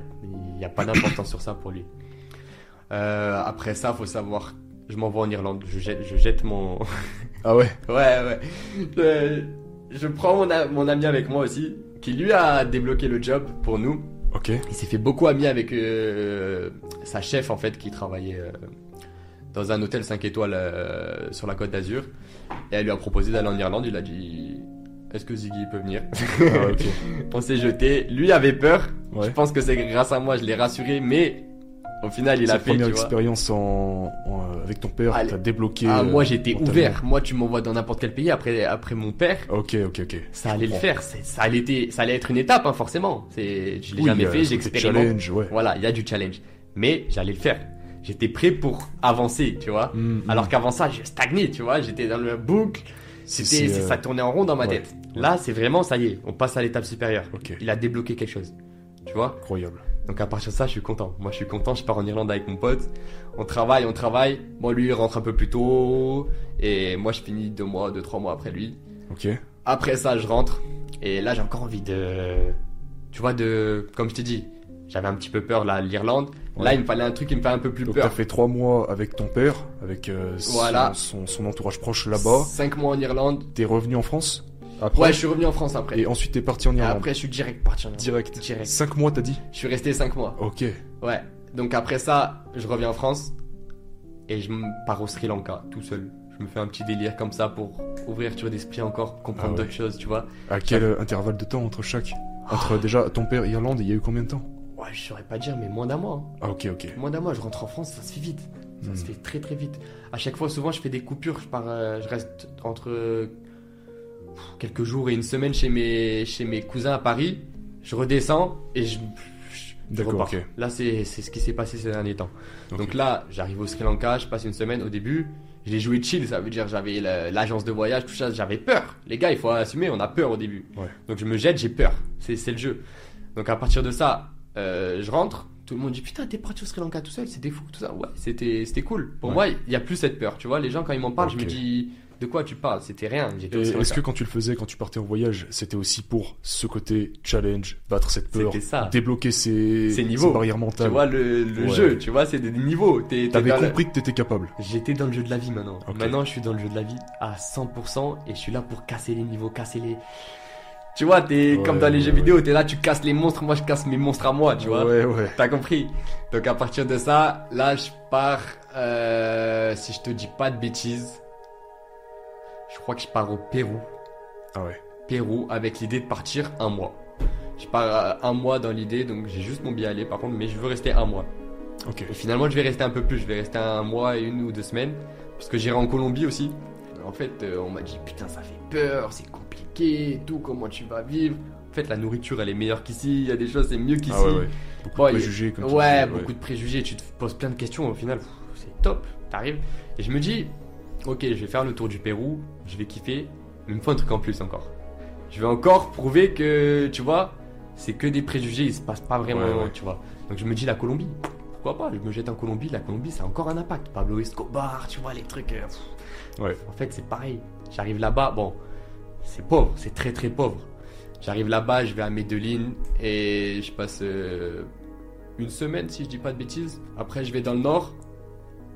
a pas d'importance sur ça pour lui. Euh, après ça, faut savoir. Je m'envoie en Irlande. Je jette, je jette mon. Ah ouais? Ouais, ouais. Je, je prends mon, a- mon ami avec moi aussi, qui lui a débloqué le job pour nous. Ok. Il s'est fait beaucoup ami avec euh, sa chef en fait qui travaillait euh, dans un hôtel 5 étoiles euh, sur la côte d'Azur. Et elle lui a proposé d'aller en Irlande. Il a dit Est-ce que Ziggy peut venir? Ah. On s'est jeté. Lui avait peur. Ouais. Je pense que c'est grâce à moi, je l'ai rassuré. Mais au final, il a fait. première expérience en, en- avec ton père, Allez. t'as débloqué. Ah, euh, moi j'étais mentalement. ouvert. Moi, tu m'envoies dans n'importe quel pays après, après mon père. Ok, ok, ok. Ça allait le faire, ça allait, été- ça allait être une étape, hein, forcément. C'est, je l'ai Oui, jamais euh, fait, j'expérimente. challenge, ouais. Voilà, il y a du challenge. Mais j'allais le faire. J'étais prêt pour avancer, tu vois. Mm, mm. Alors qu'avant ça, je stagnais, tu vois. J'étais dans le boucle. C'était, euh, ça tournait en rond dans ma ouais, tête. Là, c'est vraiment, ça y est, on passe à l'étape supérieure. Ok, Il a débloqué quelque chose. Tu vois? Incroyable. Donc à partir de ça, je suis content. Moi, je suis content. Je pars en Irlande avec mon pote. On travaille, on travaille. Bon, lui, il rentre un peu plus tôt. Et moi, je finis deux mois, deux, trois mois après lui. Ok. Après ça, je rentre. Et là, j'ai encore envie de. Tu vois, de. Comme je t'ai dit, j'avais un petit peu peur, là, l'Irlande. Là, il me fallait un truc qui me fait un peu plus Donc peur. t'as fait trois mois avec ton père, avec euh, son- Voilà. son, son entourage proche là-bas. Cinq mois en Irlande. T'es revenu en France? Après Ouais, je suis revenu en France après. Et ensuite t'es parti en Irlande. après, je suis direct parti en Irlande. Direct. Direct. Cinq mois t'as dit Je suis resté cinq mois. Ok. Ouais. Donc après ça, je reviens en France. Et je pars au Sri Lanka, tout seul. Je me fais un petit délire comme ça pour ouverture d'esprit encore, comprendre Ah ouais. d'autres choses, tu vois. À quel euh, intervalle de temps entre chaque Entre déjà ton père Irlande, il y a eu combien de temps Ouais, je saurais pas dire, mais moins d'un mois. hein. Ah ok, ok. Moins d'un mois, je rentre en France, ça se fait vite. Ça Hmm. se fait très très vite. À chaque fois, souvent, je fais des coupures. Je pars, euh, je reste entre quelques jours et une semaine chez mes, chez mes cousins à Paris. Je redescends et je, je, je repars. Là, c'est ce qui s'est passé ces derniers temps. Donc là, j'arrive au Sri Lanka, je passe une semaine. Au début, j'ai joué chill, ça veut dire j'avais la- l'agence de voyage, tout ça, j'avais peur. Les gars, il faut assumer, on a peur au début. Ouais. Donc je me jette, j'ai peur. C'est le jeu. Donc à partir de ça, euh, je rentre. Tout le monde dit putain t'es parti au Sri Lanka tout seul, c'était fou tout ça. Ouais, c'était cool. Pour Ouais. moi, il y a plus cette peur. Tu vois, les gens quand ils m'en parlent, je me dis de quoi tu parles? C'était rien. Est-ce que quand tu le faisais, quand tu partais en voyage, c'était aussi pour ce côté challenge, battre cette peur, ça. débloquer ces, Ces niveaux. barrières Tu mentales vois le, le Ouais. jeu, tu vois, c'est des niveaux. T'avais compris que t'étais capable. J'étais dans le jeu de la vie maintenant. Maintenant, je suis dans le jeu de la vie à 100% et je suis là pour casser les niveaux, casser les. Tu vois, t'es Ouais, comme dans les ouais, jeux vidéo, t'es là, tu casses les monstres, moi je casse mes monstres à moi, tu vois. Ouais, ouais. T'as compris? Donc à partir de ça, là je pars, euh, si je te dis pas de bêtises, je crois que je pars au Pérou. Ah ouais. Pérou avec l'idée de partir un mois. Je pars euh, un mois dans l'idée, donc j'ai juste mon billet aller par contre, mais je veux rester un mois. Ok. Et finalement, je vais rester un peu plus. Je vais rester un mois et une ou deux semaines. Parce que j'irai en Colombie aussi. En fait, euh, on m'a dit Putain, ça fait peur, c'est compliqué et tout. Comment tu vas vivre? En fait, la nourriture, elle est meilleure qu'ici. Il y a des choses, c'est mieux qu'ici. Ah ouais, ouais. Beaucoup Bon, de préjugés, comme tu Ouais, beaucoup de préjugés. Tu te poses plein de questions. Au final, c'est top. T'arrives. Et je me dis Ok, je vais faire le tour du Pérou. Je vais kiffer. Mais il me faut un truc en plus encore. Je vais encore prouver que, tu vois, c'est que des préjugés. Il se passe pas vraiment, Ouais, ouais. tu vois. Donc je me dis la Colombie. Pourquoi pas Je me jette en Colombie. La Colombie, ça a encore un impact. Pablo Escobar, tu vois, les trucs. euh. Ouais. En fait, c'est pareil. J'arrive là-bas. Bon, c'est pauvre. C'est très très pauvre. J'arrive là-bas, je vais à Medellin et je passe euh, une semaine, si je dis pas de bêtises. Après, je vais dans le nord.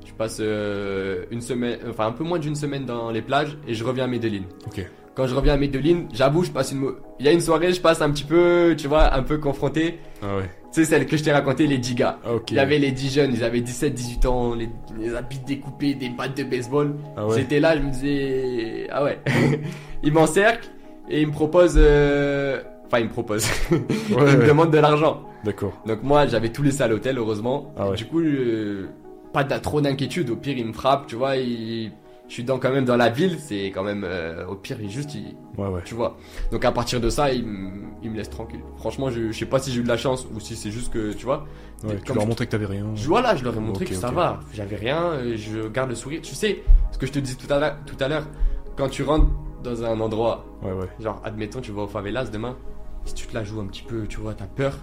Je passe euh, une semaine, enfin un peu moins d'une semaine dans les plages et je reviens à Medellin. Ok. Quand je reviens à Medellin, j'avoue, je passe une. Il y a une soirée, je passe un petit peu, tu vois, un peu confronté. Ah ouais. Tu sais, celle que je t'ai raconté, les 10 gars. Ah. Il y avait les 10 jeunes, ils avaient 17, 18 ans, les, les habits découpés, des battes de baseball. Ah ouais. J'étais là, je me disais, ah ouais. ils m'encerclent et ils me proposent, euh, enfin ils me proposent, Ouais, ils me ouais. demandent de l'argent. D'accord. Donc moi j'avais tout laissé à l'hôtel heureusement. Ah ouais. Du coup, euh, pas trop d'inquiétude. Au pire ils me frappent, tu vois. ils- Je suis dans quand même dans la ville, c'est quand même euh, au pire ils juste ils- Ouais, ouais. tu vois. Donc à partir de ça ils, me- ils me laissent tranquille. Franchement je, je sais pas si j'ai eu de la chance ou si c'est juste que tu vois. Ouais, tu leur je- montrais que t'avais rien. Je, voilà, je leur ai montré que ça va. J'avais rien, euh, je garde le sourire. Tu sais, ce que je te disais tout à l'heure, quand tu rentres dans un endroit, Ouais, ouais. genre, admettons, tu vas au favelas demain, si tu te la joues un petit peu, tu vois, t'as peur,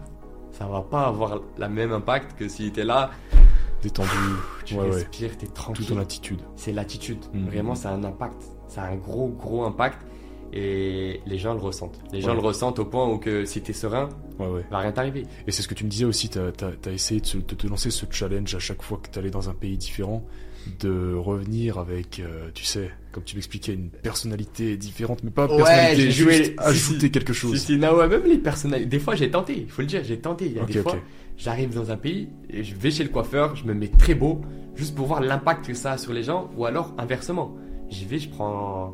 ça va pas avoir la même impact que s'il était là, Détendu, tu Ouais, ouais. respires, t'es tout tranquille. en attitude. C'est l'attitude. Mhm. Vraiment, ça a un impact. Ça a un gros, gros impact. Et les gens le ressentent. Les gens Ouais. le ressentent au point où que si t'es serein, Ouais, ouais. va rien t'arriver. Et c'est ce que tu me disais aussi, t'as as, essayé de, te lancer ce challenge à chaque fois que t'allais dans un pays différent, de revenir avec, euh, tu sais, comme tu l'expliquais, une personnalité différente, mais pas Ouais, personnalité, juste si, ajouter si. quelque chose. si, non, ouais, même les personnalités. Des fois, j'ai tenté, il faut le dire, j'ai tenté. Il y a des fois. J'arrive dans un pays et je vais chez le coiffeur, je me mets très beau, juste pour voir l'impact que ça a sur les gens, ou alors inversement. J'y vais, je prends.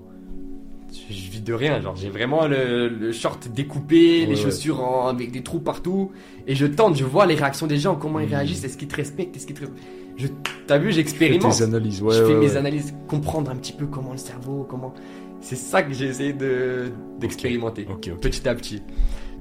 Je je vis de rien, genre j'ai vraiment le, le short découpé, Ouais, les ouais. chaussures en- avec des trous partout, et je tente, je vois les réactions des gens, comment ils Mhm. réagissent, est-ce qu'ils te respectent, est-ce qu'ils te. Je, t'as vu, j'expérimente. tes analyses, ouais, je fais mes analyses, comprendre un petit peu comment le cerveau, comment. C'est ça que j'ai essayé de d'expérimenter petit à petit.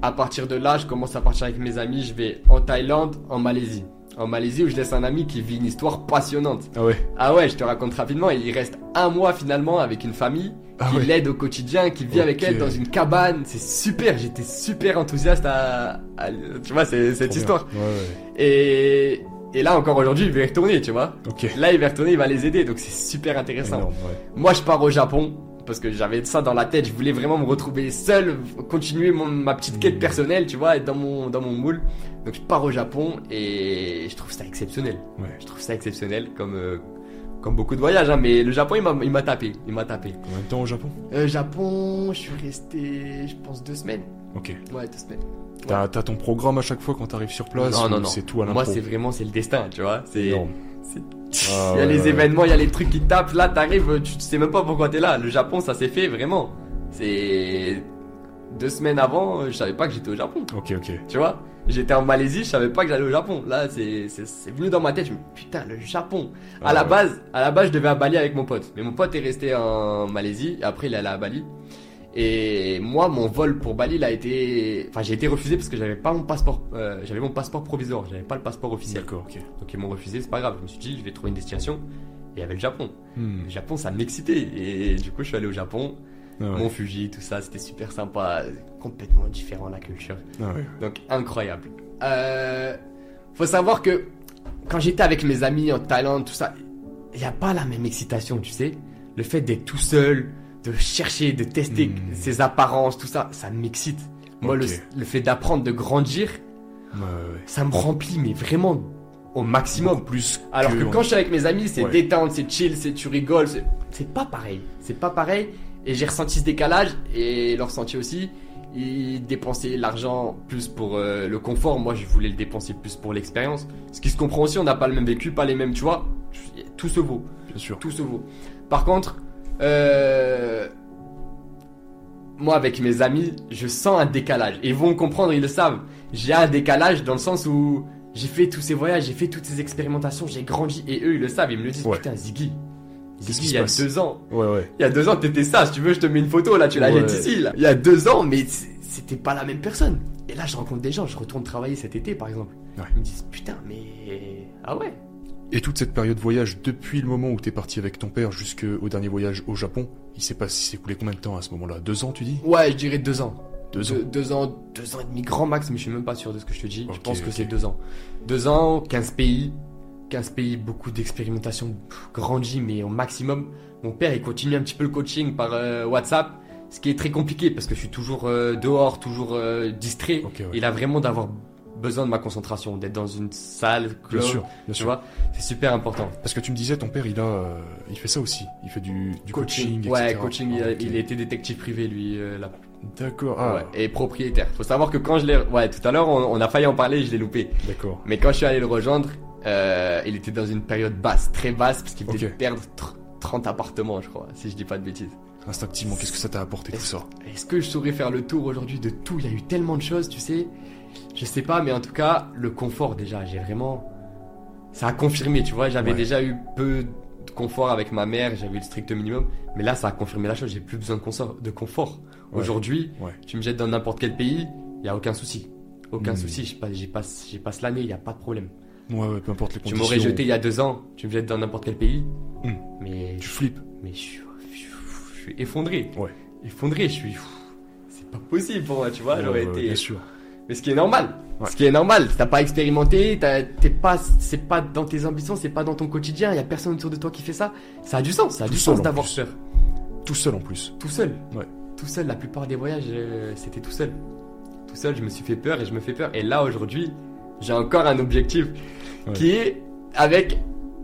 À partir de là, je commence à partir avec mes amis. Je vais en Thaïlande, en Malaisie. En Malaisie, où je laisse un ami qui vit une histoire passionnante. Ah ouais, Ah ouais, je te raconte rapidement. Il reste un mois finalement avec une famille ah qui ouais. l'aide au quotidien, qui vit avec elle dans une cabane. C'est super. J'étais super enthousiaste à, à- tu vois, cette Trop histoire. Ouais, ouais. Et, et là encore aujourd'hui, il va y retourner, tu vois. Ok. Là, il va retourner, il va les aider. Donc c'est super intéressant. Énorme, ouais. Moi, je pars au Japon parce que j'avais ça dans la tête. Je voulais vraiment me retrouver seul, continuer mon, ma petite quête Mm. personnelle, tu vois, être dans mon, dans mon moule. Donc, je pars au Japon et je trouve ça exceptionnel. Ouais. Je trouve ça exceptionnel comme, euh, comme beaucoup de voyages, hein, mais le Japon, il m'a, tapé. Il m'a tapé. Combien de temps au Japon? Euh, Japon, je suis resté, je pense, deux semaines. Ok. Ouais, deux semaines. T'as t'as ton programme à chaque fois quand t'arrives sur place non, non, non. C'est tout à Moi, l'impro c'est vraiment, c'est le destin, tu vois. C'est, il y a les événements, il y a les trucs qui tapent. Là, t'arrives, tu sais même pas pourquoi t'es là. Le Japon, ça s'est fait vraiment. C'est deux semaines avant, je savais pas que j'étais au Japon. Ok, ok. Tu vois, j'étais en Malaisie, je savais pas que j'allais au Japon. Là, c'est venu dans ma tête. Je me dis, putain, le Japon. À Ah la ouais. base, à la base, je devais à Bali avec mon pote. Mais mon pote est resté en Malaisie. Et après, il est allé à Bali. Et moi, mon vol pour Bali, il a été, enfin, j'ai été refusé parce que j'avais pas mon passeport. euh, j'avais mon passeport provisoire. J'avais pas le passeport officiel. D'accord, ok. Donc ils m'ont refusé, c'est pas grave. Je me suis dit, je vais trouver une destination. Et il y avait le Japon. Hmm. Le Japon, ça m'excitait. Et du coup, je suis allé au Japon. Ah ouais. Mon Fuji, tout ça, c'était super sympa. Complètement différent la culture. Ah ouais. Donc incroyable. Euh, faut savoir que quand j'étais avec mes amis en Thaïlande, tout ça, il n'y a pas la même excitation, tu sais. Le fait d'être tout seul, de chercher, de tester Hmm. ses apparences, tout ça, ça m'excite. Moi, le, fait d'apprendre, de grandir, Ouais, ouais, ouais. ça me remplit, mais vraiment au maximum. Plus Alors que quand je suis avec mes amis, c'est Ouais. détente, c'est chill, c'est tu rigoles, c'est- pas pareil. C'est pas pareil. Et j'ai ressenti ce décalage et le ressenti aussi. Ils dépensaient l'argent plus pour euh, le confort. Moi, je voulais le dépenser plus pour l'expérience. Ce qui se comprend aussi, on n'a pas le même vécu, pas les mêmes, tu vois. Tout se vaut, Bien sûr. tout se vaut. Par contre, euh, moi, avec mes amis, je sens un décalage. Et ils vont comprendre, ils le savent. J'ai un décalage dans le sens où j'ai fait tous ces voyages, j'ai fait toutes ces expérimentations, j'ai grandi. Et eux, ils le savent. Ils me le disent, Ouais. putain, Ziggy. Il y a deux ans. Ouais, ouais. Il y a deux ans, t'étais ça. Si tu veux, je te mets une photo, là, tu la jettes ici, là. Il y a deux ans, mais c'était pas la même personne. Et là, je rencontre des gens, je retourne travailler cet été, par exemple. Ils me disent, putain, mais. Ah ouais. Et toute cette période voyage, depuis le moment où t'es parti avec ton père jusqu'au dernier voyage au Japon, il s'est passé, il s'est coulé combien de temps à ce moment-là? Deux ans, tu dis? Ouais, je dirais deux ans. Deux ans. Deux, ans, deux ans et demi grand max, mais je suis même pas sûr de ce que je te dis. je pense que c'est deux ans. Deux ans, 15 pays. 15 pays, beaucoup d'expérimentation, grandi, mais au maximum. Mon père, il continue un petit peu le coaching par euh, WhatsApp, ce qui est très compliqué parce que je suis toujours euh, dehors, toujours euh, distrait. Ok, ouais. Il a vraiment d'avoir besoin de ma concentration, d'être dans une salle, Bien close, sûr, bien tu sûr. vois. C'est super important. Parce que tu me disais, ton père, il a, euh, il fait ça aussi. Il fait du, du coaching, Ouais, etc. coaching, il, a, détective privé, lui, euh, là. D'accord. Ah, Ouais, et propriétaire. Faut savoir que quand je l'ai... Ouais, tout à l'heure, on, on a failli en parler, je l'ai loupé. d'accord. Mais quand je suis allé le rejoindre, euh, il était dans une période basse, très basse, parce qu'il venait de perdre tr- 30 appartements, je crois, si je dis pas de bêtises. Instinctivement, qu'est-ce que ça t'a apporté tout ça? est-ce que je saurais faire le tour aujourd'hui de tout? Il y a eu tellement de choses, tu sais. Je sais pas, mais en tout cas, le confort déjà, j'ai vraiment... Ça a confirmé, tu vois, j'avais Ouais. déjà eu peu de confort avec ma mère, j'avais eu le strict minimum, mais là, ça a confirmé la chose, j'ai plus besoin de, confort. Ouais. Aujourd'hui, Ouais. tu me jettes dans n'importe quel pays, il y a aucun souci. Aucun Hmm. souci, je passe, passe, l'année, il y a pas de problème. Ouais, ouais, peu importe les Tu conditions. m'aurais jeté il y a deux ans, tu me jettes dans n'importe quel pays, Hmm. mais, Tu flippes. mais je, suis- je effondré. Ouais. Effondré, je suis. C'est pas possible pour moi, tu vois. J'aurais été. Bien sûr. Mais ce qui est normal. Ouais. Ce qui est normal. T'as pas expérimenté, t'es pas, c'est pas dans tes ambitions, c'est pas dans ton quotidien. Il y a personne autour de toi qui fait ça. Ça a du sens. Ça a Tout du sens en d'avoir. Tout seul en plus. Tout seul. Ouais. Tout seul. La plupart des voyages, euh, c'était tout seul. Tout seul, je me suis fait peur et je me fais peur. Et là, aujourd'hui, j'ai encore un objectif Ouais. qui est avec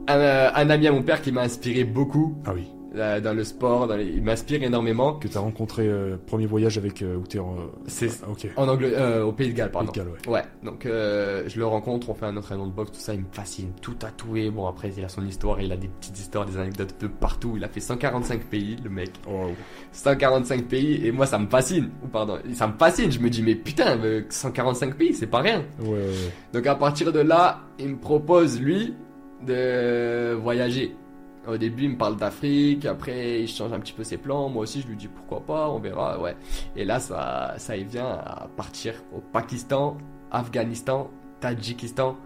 un, euh, un ami à mon père qui m'a inspiré beaucoup Ah oui. Euh, dans le sport. Dans les- Il m'inspire énormément. Que t'as rencontré euh, premier voyage avec euh, où t'es en. C'est Ah, ok. en anglais, euh, au Pays de Galles, pardon. Pays de Galles, ouais. Ouais, donc je le rencontre, on fait un entraînement de boxe, tout ça, il me fascine, tout tatoué. Bon, après, il a son histoire, il a des petites histoires, des anecdotes de partout. Il a fait 145 pays, le mec. Oh, 145 pays, et moi, ça me fascine. Ou pardon, ça me fascine. Je me dis, mais putain, euh, 145 pays, c'est pas rien. ouais. Donc à partir de là, il me propose, lui, de voyager. Au début, il me parle d'Afrique, après, il change un petit peu ses plans. Moi aussi, je lui dis pourquoi pas, on verra, ouais. Et là, ça, ça y vient à partir au Pakistan, Afghanistan, Tadjikistan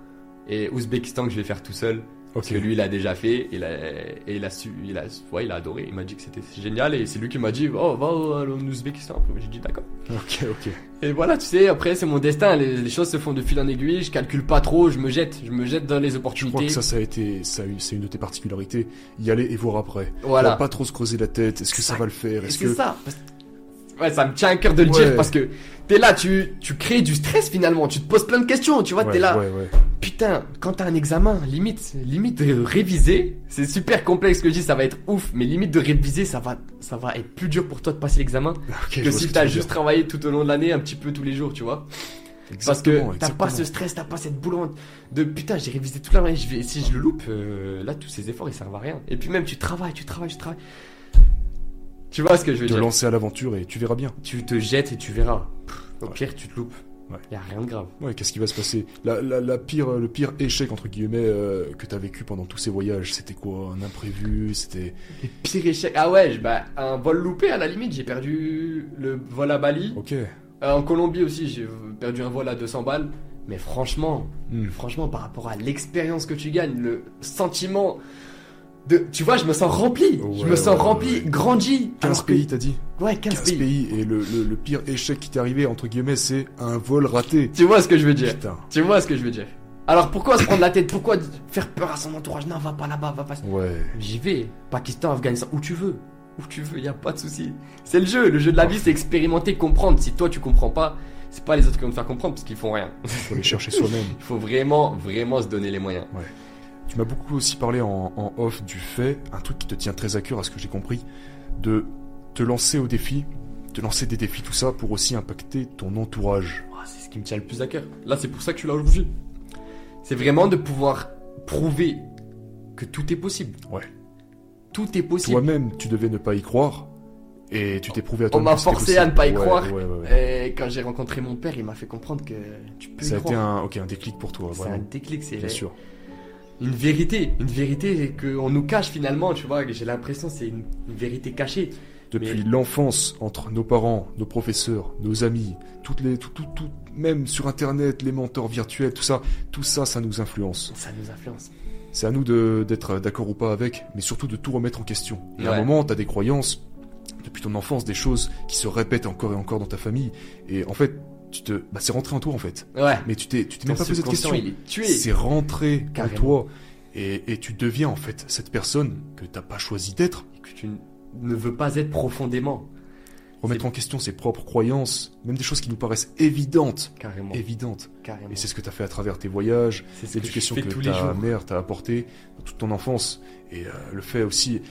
et Ouzbékistan que je vais faire tout seul. Parce que lui, il a déjà fait, il a, et il a su, il a, ouais, il a adoré. Il m'a dit que c'était génial et c'est lui qui m'a dit, oh, va au- au Ouzbékistan. Après, J'ai dit d'accord. Ok, ok. Et voilà, tu sais, après c'est mon destin, les, les choses se font de fil en aiguille, je calcule pas trop, je me jette, je me jette dans les Je opportunités. crois que ça, ça a été, ça, c'est une de tes particularités. Y aller et voir après. voilà. Faut Pas trop se creuser la tête. Est-ce que ça Ça- va le faire? Est-ce que ça. parce- Ouais, ça me tient à cœur de le Ouais. dire parce que t'es là, tu, tu crées du stress finalement, tu te poses plein de questions, tu vois, Ouais, t'es là. Putain, quand t'as un examen, limite, limite de réviser, c'est super complexe ce que je dis, ça va être ouf, mais limite de réviser, ça va, ça va être plus dur pour toi de passer l'examen que si t'as juste dire. travaillé tout au long de l'année un petit peu tous les jours, tu vois. Parce que t'as pas ce stress, t'as pas cette boule en- de putain, j'ai révisé toute la journée, je vais, si je le loupe, euh, là tous ces efforts ils servent à rien. Et puis même tu travailles, tu travailles, tu travailles. Tu vois ce que je veux Te dire lancer à l'aventure et tu verras bien. Tu te jettes et tu verras. Pff, Au Ouais. pire tu te loupes. Ouais. Y a rien de grave. Ouais, qu'est-ce qui va se passer? La, la, la pire, le pire échec entre guillemets euh, que t'as vécu pendant tous ces voyages, c'était quoi? Un imprévu? C'était Les pires échecs. Ah ouais, bah un vol loupé à la limite, j'ai perdu le vol à Bali. ok. Euh, en Colombie aussi, j'ai perdu un vol à 200 balles. Mais franchement, Hmm. franchement par rapport à l'expérience que tu gagnes, le sentiment de tu vois, je me sens rempli. je Ouais, me sens ouais, rempli, ouais. grandi. 15 Alors que- pays, t'as dit Ouais, 15, 15 pays. pays. Et le, le, le pire échec qui t'est arrivé, entre guillemets, c'est un vol raté. Tu vois ce que je veux dire Putain. Tu vois ce que je veux dire Alors pourquoi se prendre la tête? Pourquoi faire peur à son entourage? Non, va pas là-bas, va pas. Ouais. J'y vais. Pakistan, Afghanistan, où tu veux. Où tu veux, y a pas de souci. C'est le jeu. Le jeu de la vie, c'est expérimenter, comprendre. Si toi tu comprends pas, c'est pas les autres qui vont te faire comprendre parce qu'ils font rien. Faut les chercher soi-même. Il faut vraiment, vraiment se donner les moyens. Tu m'as beaucoup aussi parlé en, en off du fait, un truc qui te tient très à cœur à ce que j'ai compris, de te lancer au défi, te lancer des défis, tout ça, pour aussi impacter ton entourage. C'est ce qui me tient le plus à cœur. Là, c'est pour ça que je suis là aujourd'hui. C'est vraiment de pouvoir prouver que tout est possible. Ouais. Tout est possible. Toi-même, tu devais ne pas y croire, et tu t'es prouvé à On toi m'a forcé à ne pas y croire. Ouais, ouais, ouais. Et quand j'ai rencontré mon père, il m'a fait comprendre que tu peux Ça y a été croire. un, ok, un déclic pour toi, C'est un déclic, c'est Bien sûr. Une vérité, une vérité qu'on nous cache finalement, tu vois. J'ai l'impression que c'est une, une vérité cachée. Depuis Mais- l'enfance, entre nos parents, nos professeurs, nos amis, toutes les, tout, tout, tout, même sur Internet, les mentors virtuels, tout ça, tout ça, ça nous influence. Ça nous influence. C'est à nous d'être d'accord ou pas avec, mais surtout de tout remettre en question. Et à un moment, t'as des croyances, depuis ton enfance, des choses qui se répètent encore et encore dans ta famille, et en fait, tu te, bah, c'est rentré en toi en fait. Ouais. Mais tu t'es, tu t'es même pas posé de tué. C'est rentré en Carrément. toi, et, et tu deviens en fait cette personne que t'as pas choisi d'être. Que tu ne veux pas être profondément. Remettre en question ses propres croyances, même des choses qui nous paraissent évidentes, Carrément. évidentes. Carrément. Et c'est ce que t'as fait à travers tes voyages, que l'éducation que, ta mère t'a apporté dans toute ton enfance et euh, le fait aussi.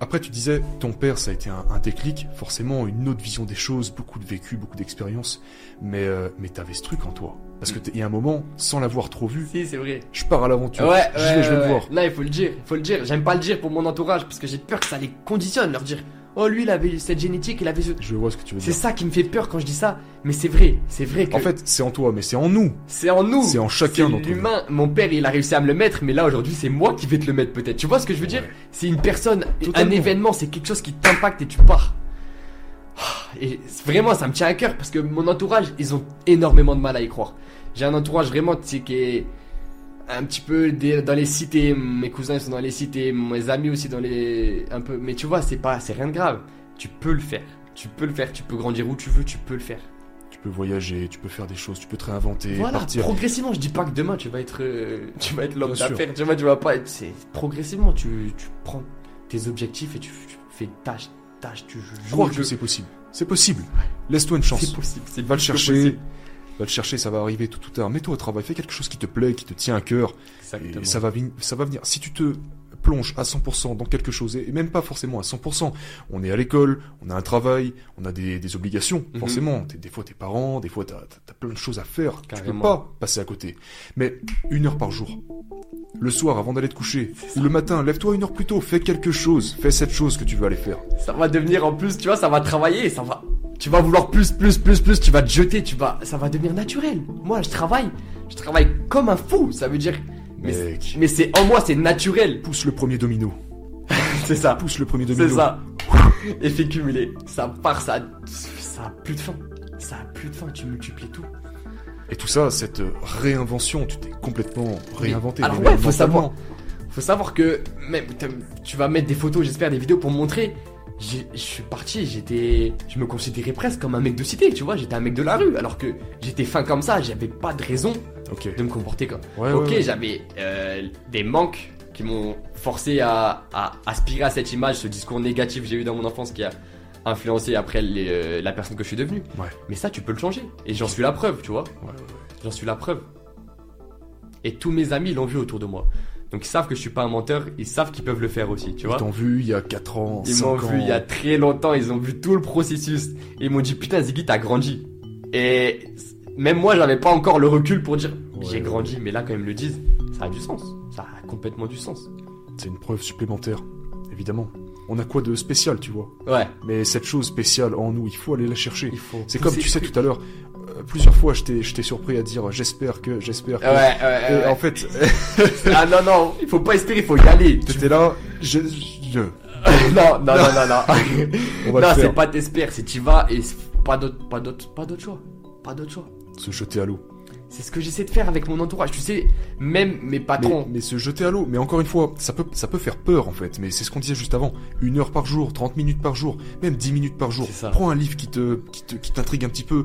Après, tu disais, ton père, ça a été un, un déclic, forcément une autre vision des choses, beaucoup de vécu, beaucoup d'expérience, mais euh, mais t'avais ce truc en toi. Parce que t'es- il y a un moment, sans l'avoir trop vu, Si, c'est vrai. je pars à l'aventure, Ouais, ouais, vais, je vais ouais. voir. Là, il faut le dire, il faut le dire. J'aime pas le dire pour mon entourage parce que j'ai peur que ça les conditionne, leur dire Oh, lui, il avait cette génétique, il avait ce. Je vois ce que tu veux C'est dire. ça qui me fait peur quand je dis ça, mais c'est vrai, c'est vrai que En fait, c'est en toi, mais c'est en nous. c'est en nous. c'est en chacun C'est d'entre nous. l'humain. Mon père, il a réussi à me le mettre, mais là aujourd'hui, c'est moi qui vais te le mettre peut-être. Tu vois ce que je veux dire Ouais. C'est une personne, Totalement. un événement, c'est quelque chose qui t'impacte et tu pars. Ah, Et c'est- vraiment, ça me tient à cœur parce que mon entourage, ils ont énormément de mal à y croire. J'ai un entourage vraiment, tu sais, qui est un petit peu des- dans les cités. Mes cousins ils sont dans les cités, mes amis aussi dans les un peu. Mais tu vois, c'est pas, c'est rien de grave. Tu peux le faire. Tu peux le faire. Tu peux grandir où tu veux. Tu peux le faire. Tu peux voyager, tu peux faire des choses, tu peux te réinventer, Voilà, partir. progressivement, je dis pas que demain tu vas être, euh, tu vas être l'homme d'affaires, tu vois, tu vas pas être. C'est progressivement, tu, tu prends tes objectifs et tu, tu fais tâche, tâche, tu joues. Crois au que c'est possible. C'est possible. Laisse-toi une chance. C'est possible, Va le chercher. possible. Va le chercher, ça va arriver tout ou tard. Mets-toi au travail, fais quelque chose qui te plaît, qui te tient à cœur. Exactement. Et ça va, ça va venir. Si tu te plonges à 100% dans quelque chose, et même pas forcément à 100%, on est à l'école, on a un travail, on a des, des obligations, Mhm. forcément. T'es- des fois t'es parent, des fois t'as as, plein de choses à faire. Tu peux Carrément. pas passer à côté. Mais une heure par jour. Le soir, avant d'aller te coucher, ou le matin, lève-toi une heure plus tôt, fais quelque chose, fais cette chose que tu veux aller faire. Ça va devenir en plus, tu vois, ça va travailler, ça va. Tu vas vouloir plus, plus, plus, plus, tu vas te jeter, tu vas. Ça va devenir naturel. Moi, je travaille. Je travaille comme un fou, ça veut dire. Mais, Mec. mais c'est en moi, c'est naturel. Pousse le premier domino. C'est ça. Pousse le premier domino. C'est ça. Effet cumulé. Ça part, ça. Ça a plus de fin. Ça a plus de fin, tu multiplies tout. Et tout ça, cette réinvention, tu t'es complètement réinventé. alors mais ouais, même faut savoir. Faut savoir que même tu vas mettre des photos, j'espère des vidéos pour me montrer. Je suis parti, j'étais, je me considérais presque comme un mec de cité, tu vois, j'étais un mec de la rue, alors que j'étais fin comme ça, j'avais pas de raison Ok. de me comporter comme. Ouais, ok, ouais, ouais. j'avais euh, des manques qui m'ont forcé à, à aspirer à cette image, ce discours négatif que j'ai eu dans mon enfance qui a influencé après les, euh, la personne que je suis devenu. Ouais. Mais ça, tu peux le changer. Et j'en suis la preuve, tu vois. J'en suis la preuve. Et tous mes amis l'ont vu autour de moi. Donc ils savent que je suis pas un menteur, ils savent qu'ils peuvent le faire aussi, tu Ils vois. t'ont vu il y a 4 ans, Ils 5 m'ont vu il y a très longtemps, ils ont vu tout le processus. Et ils m'ont dit putain Ziggy t'as grandi. Et même moi j'avais pas encore le recul pour dire Ouais, j'ai ouais. grandi, mais là quand ils me le disent, ça a du sens. Ça a complètement du sens. C'est une preuve supplémentaire, évidemment. On a quoi de spécial, tu vois? Ouais, Mais cette chose spéciale en nous, il faut aller la chercher. il faut. C'est comme tu sais tout à l'heure, euh, plusieurs fois je t'ai surpris à dire j'espère que, j'espère que. Ouais, ouais, ouais, Et ouais. en fait, ah non, non, il faut pas espérer, il faut y aller. Tu- t'étais là, je, je- non, non, non, non, non. non, c'est pas t'espères, c'est tu vas et pas d'autre, pas d'autre, pas d'autre choix. Pas d'autre choix. Se jeter à l'eau. C'est ce que j'essaie de faire avec mon entourage. Tu sais, même mes patrons. mais se jeter à l'eau, mais encore une fois, ça peut, ça peut faire peur en fait, mais c'est ce qu'on disait juste avant. Une heure par jour, 30 minutes par jour, même 10 minutes par jour. Ça. Prends un livre qui te, qui te, qui t'intrigue un petit peu,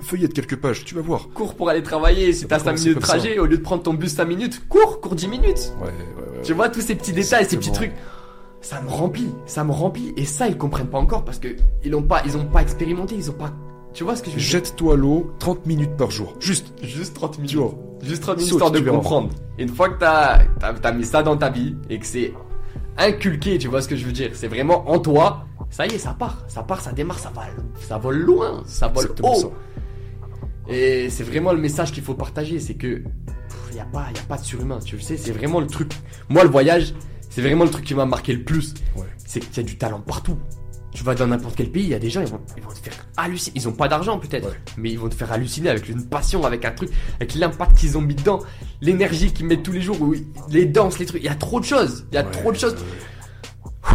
feuillette quelques pages, tu vas voir. Cours pour aller travailler. Si t'as peut 5 commencer minutes de ça. trajet, au lieu de prendre ton bus 5 minutes, cours, cours 10 minutes. Ouais, ouais, ouais. Tu vois, tous ces petits détails, ces petits trucs. Ça me remplit, ça me remplit. Et ça, ils comprennent pas encore parce que ils ont pas, ils ont pas expérimenté, ils ont pas. Tu vois ce que je veux Jette-toi à l'eau 30 minutes par jour. Juste. Juste 30 minutes. Tu vois. Juste 30 minutes Saute, histoire de comprendre. Une fois que t'as as, as mis ça dans ta vie et que c'est inculqué, tu vois ce que je veux dire C'est vraiment en toi. Ça y est, ça part, ça part, ça démarre, ça va, ça vole loin, ça vole haut. ça. Et c'est vraiment le message qu'il faut partager, c'est que il y a pas, y a pas de surhumain. Tu sais, c'est vraiment le truc. Moi, le voyage, c'est vraiment le truc qui m'a marqué le plus. Ouais. C'est qu'il y a du talent partout. Tu vas dans n'importe quel pays, il y a des gens, ils vont, ils vont te faire halluciner. Ils ont pas d'argent peut-être, Ouais. mais ils vont te faire halluciner avec une passion, avec un truc, avec l'impact qu'ils ont mis dedans, l'énergie qu'ils mettent tous les jours, les danses, les trucs. Il y a trop de choses. Il y a Ouais, trop de choses. ouais,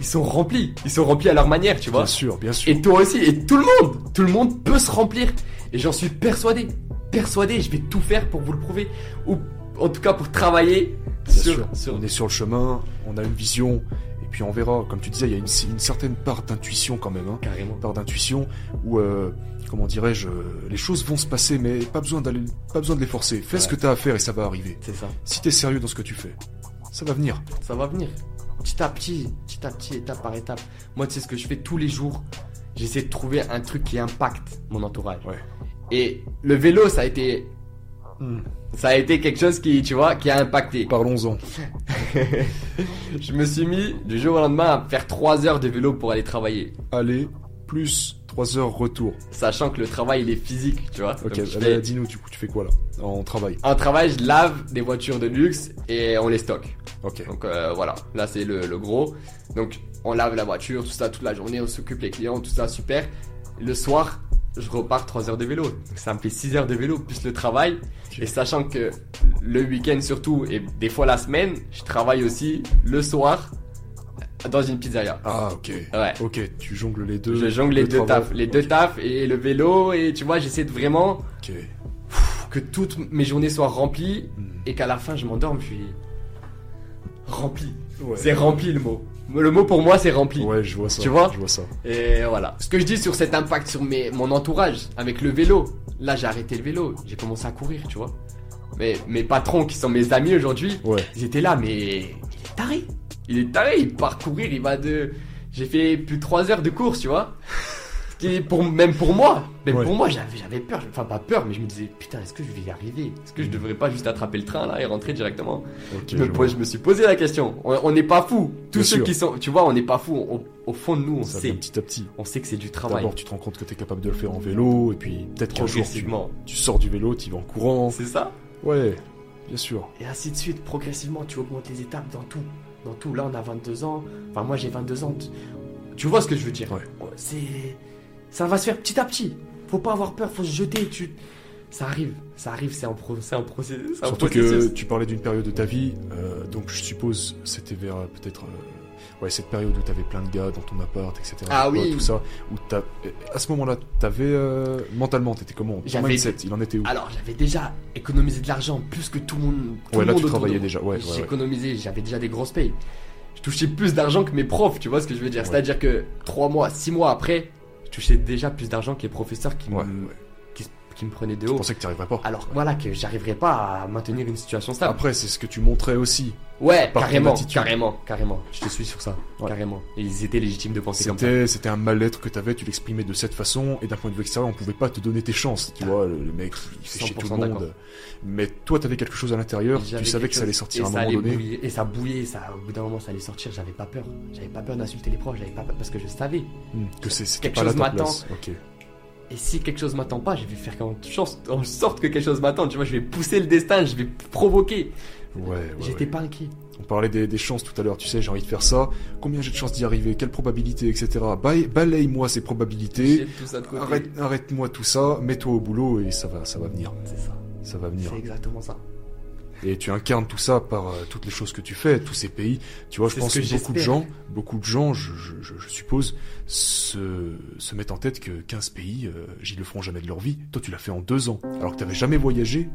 Ils sont remplis. Ils sont remplis à leur manière, tu vois. Bien sûr, bien sûr. Et toi aussi, et tout le monde, tout le monde peut se remplir. Et j'en suis persuadé, persuadé, je vais tout faire pour vous le prouver. Ou en tout cas pour travailler sur, sûr. sur- On est sur le chemin, on a une vision, puis on verra. Comme tu disais, il y a une, une certaine part d'intuition quand même. Hein. Carrément. Part d'intuition où, euh, comment dirais-je, les choses vont se passer, mais pas besoin d'aller, pas besoin de les forcer. Fais ce que t'as à faire et ça va arriver. C'est ça. Si t'es sérieux dans ce que tu fais, ça va venir. Ça va venir. Petit à petit, petit à petit, étape par étape. Moi, tu sais ce que je fais tous les jours? J'essaie de trouver un truc qui impacte mon entourage. Ouais. Et le vélo, ça a été, Hmm. ça a été quelque chose qui, tu vois, qui a impacté. Parlons-en. je me suis mis du jour au lendemain à faire 3 heures de vélo pour aller travailler. Aller plus 3 heures retour. Sachant que le travail, il est physique, tu vois. Ok, je allez, fais- dis-nous du coup, tu fais quoi là En travail? En travail, je lave des voitures de luxe et on les stocke. Ok. Donc euh, voilà, là c'est le, le gros. Donc on lave la voiture, tout ça toute la journée, on s'occupe les clients, tout ça super. Le soir, je repars 3 heures de vélo. Donc ça me fait 6 heures de vélo plus le travail. Et sachant que le week-end surtout et des fois la semaine, je travaille aussi le soir dans une pizzeria. Ah, ok. Ouais. Ok, tu jongles les deux. Je jongle les le deux tafs, les deux tafs et le vélo et tu vois, j'essaie de vraiment Ok. que toutes mes journées soient remplies Hmm. et qu'à la fin je m'endorme, je suis rempli. Ouais. C'est rempli le mot. Le mot pour moi, c'est rempli. Ouais, je vois ça. Tu vois Je vois ça. Et voilà. Ce que je dis sur cet impact sur mes, mon entourage, avec le vélo. Là, j'ai arrêté le vélo. J'ai commencé à courir, tu vois. Mais mes patrons qui sont mes amis aujourd'hui, Ouais. ils étaient là, mais il est taré. Il est taré, il part courir, il va de. J'ai fait plus de 3 heures de course, tu vois. Qui pour, même pour moi, même Ouais. pour moi, j'avais, j'avais peur. Enfin, pas peur, mais je me disais, putain, est-ce que je vais y arriver? Est-ce que je devrais pas juste attraper le train là et rentrer directement? Je, me, je me suis posé la question. On n'est pas fous. Tous Bien ceux sûr. qui sont, tu vois, on n'est pas fous. On- au fond de nous, on Ça sait. petit à petit. On sait que c'est du travail. D'abord, tu te rends compte que tu es capable de le faire en vélo, et puis peut-être qu'un jour, tu, sors du vélo, tu vas en courant. C'est ça? Ouais, bien sûr. Et ainsi de suite, progressivement, tu augmentes les étapes dans tout. Dans tout. Là, on a 22 ans. Enfin, moi, j'ai 22 ans. Tu- Tu vois ce que je veux dire? Ouais. C'est. Ça va se faire petit à petit. Faut pas avoir peur, faut se jeter. Tu... Ça arrive. Ça arrive, c'est un, pro... un, un Surtout que processus. tu parlais d'une période de ta vie, euh, donc je suppose c'était vers euh, peut-être euh, ouais cette période où t'avais plein de gars dans ton appart, etc. Ah Quoi, oui. tout ça. Où t'as, à ce moment-là, t'avais euh, mentalement, t'étais comment? Ton J'avais- mindset, il en était où? Alors, j'avais déjà économisé de l'argent plus que tout le monde. Tout Ouais, là, monde tu de travaillais déjà, ouais, ouais, J'ai ouais. économisé, j'avais déjà des grosses payes. Je touchais plus d'argent que mes profs, tu vois ce que je veux dire? Ouais. C'est-à-dire que 3 mois, 6 mois après, touchais déjà plus d'argent que les professeurs qui, Ouais, me, ouais. Qui, me prenaient de Je haut. pensais que t'y arriverais pas. Alors voilà que j'arriverais pas à maintenir une situation stable. Après, c'est ce que tu montrais aussi. ouais, carrément, carrément, carrément. Je te suis sur ça, Ouais. carrément. Et ils étaient légitimes de penser comme ça. C'était, un mal-être que t'avais, tu l'exprimais de cette façon, et d'un point de vue extérieur, on pouvait pas te donner tes chances. Tu Ah. vois, le, mec, il fait chier tout 100% le monde. Mais toi, t'avais quelque chose à l'intérieur, tu savais que ça allait sortir et à un moment donné. bouillir, et ça bouillait, ça, au bout d'un moment ça allait sortir, j'avais pas peur. J'avais pas peur d'insulter les profs, j'avais pas peur parce que je savais. Hmm, que c'était Quelque pas là chose ta m'attend. place. Ok. Et si quelque chose m'attend pas, je vais faire en sorte que quelque chose m'attend. Tu vois, je vais pousser le destin, je vais provoquer. Ouais, ouais, J'étais ouais. pas inquiet. On parlait des, des chances tout à l'heure, tu sais, j'ai envie de faire ça. Combien j'ai de chances d'y arriver? Quelle probabilité, etc. Balaye-moi ces probabilités. J'ai tout ça de côté. Arrête, arrête-moi tout ça, mets-toi au boulot et ça va, ça va venir. C'est ça. Ça va venir. C'est exactement ça. Et tu incarnes tout ça par euh, toutes les choses que tu fais, tous ces pays. Tu vois, je pense que, que beaucoup de gens, beaucoup de gens, je, je, je- je suppose, se, se mettent en tête que 15 pays, euh, j'y le feront jamais de leur vie. Toi, tu l'as fait en deux ans, alors que t'avais jamais voyagé.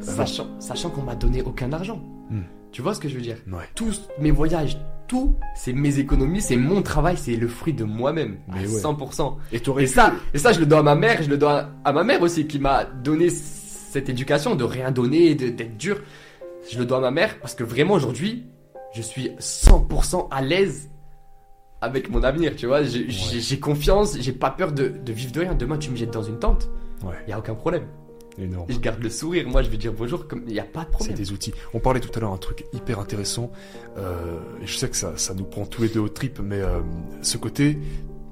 Sachant, sachant qu'on m'a donné aucun argent. Hmm. Tu vois ce que je veux dire? Ouais. Tous mes voyages, tout, c'est mes économies, c'est mon travail, c'est le fruit de moi-même. À Mais ouais. 100%. Et t'aurais Et ça, et ça, je le dois à ma mère, je le dois à ma mère aussi, qui m'a donné cette éducation de rien donner, de- d'être dur. Je le dois à ma mère parce que vraiment aujourd'hui, je suis 100% à l'aise avec mon avenir, tu vois. J'ai confiance, j'ai pas peur de, de vivre de rien. Demain, tu me jettes dans une tente, Ouais, il y a aucun problème. énorme. Je garde le sourire, moi je vais dire bonjour, comme il y a pas de C'est problème. des outils. On parlait tout à l'heure un truc hyper intéressant, euh, et je sais que ça, ça nous prend tous les deux au trip, mais euh, ce côté,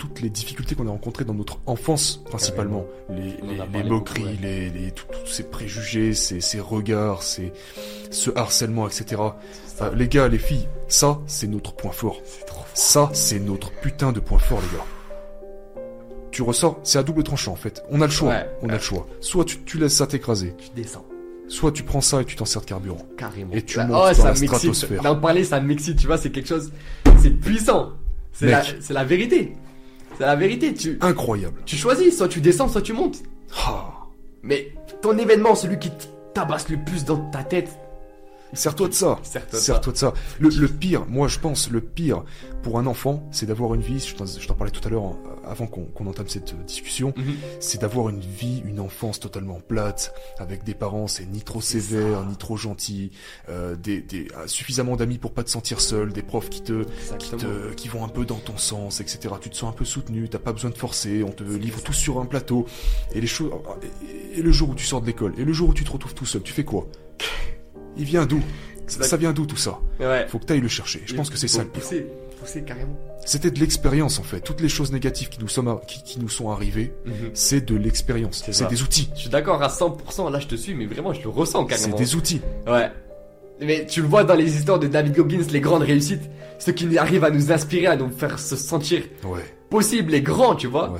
toutes les difficultés qu'on a rencontrées dans notre enfance, principalement, les, moqueries, beaucoup, les, tous ces préjugés, ces, ces regards, ces, ce harcèlement, etc. Euh, les gars, les filles, ça, c'est notre point fort. c'est trop fort. Ça, c'est notre putain de point fort, les gars. Tu ressors, c'est à double tranchant en fait. On a le choix, Ouais. on a le choix. Soit tu, tu laisses ça t'écraser, Tu descends, soit tu prends ça et tu t'en sers de carburant. carrément. Et tu Là, montes oh, dans ça la stratosphère. D'en parler, ça m'excite, tu vois, c'est quelque chose, c'est puissant. C'est Mec. la, c'est la vérité. C'est la vérité. Tu, Incroyable. tu choisis, soit tu descends, soit tu montes. Ah. Mais ton événement, celui qui tabasse le plus dans ta tête, Sers-toi de ça. Serre-toi de Sers-toi de ça. Le, le pire, moi je pense, le pire pour un enfant, c'est d'avoir une vie, je t'en, parlais tout à l'heure, hein, avant qu'on, entame cette euh, discussion, Mhm. c'est d'avoir une vie, une enfance totalement plate, avec des parents, c'est ni trop ça. ni trop gentils, euh, des, des, suffisamment d'amis pour pas te sentir seul, des profs qui te, qui te, qui vont un peu dans ton sens, etc. Tu te sens un peu soutenu, t'as pas besoin de forcer, on te livre tout sur un plateau, et les choses, et le jour où tu sors de l'école, et le jour où tu te retrouves tout seul, tu fais quoi? Il vient d'où? Ça, ça vient d'où tout ça? Ouais. Faut que t'ailles le chercher. Je pense que c'est ça le pire. Pousser, pousser carrément. C'était de l'expérience en fait. Toutes les choses négatives qui nous sont, qui, qui nous sont arrivées, Mhm. c'est de l'expérience. C'est C'est des outils. Je suis d'accord à 100%, là je te suis, mais vraiment je le ressens C'est carrément. des outils. Ouais. Mais tu le vois dans les histoires de David Goggins, les grandes réussites, ceux qui arrivent à nous inspirer, à nous faire se sentir Ouais, possibles, les grands, tu vois, ouais,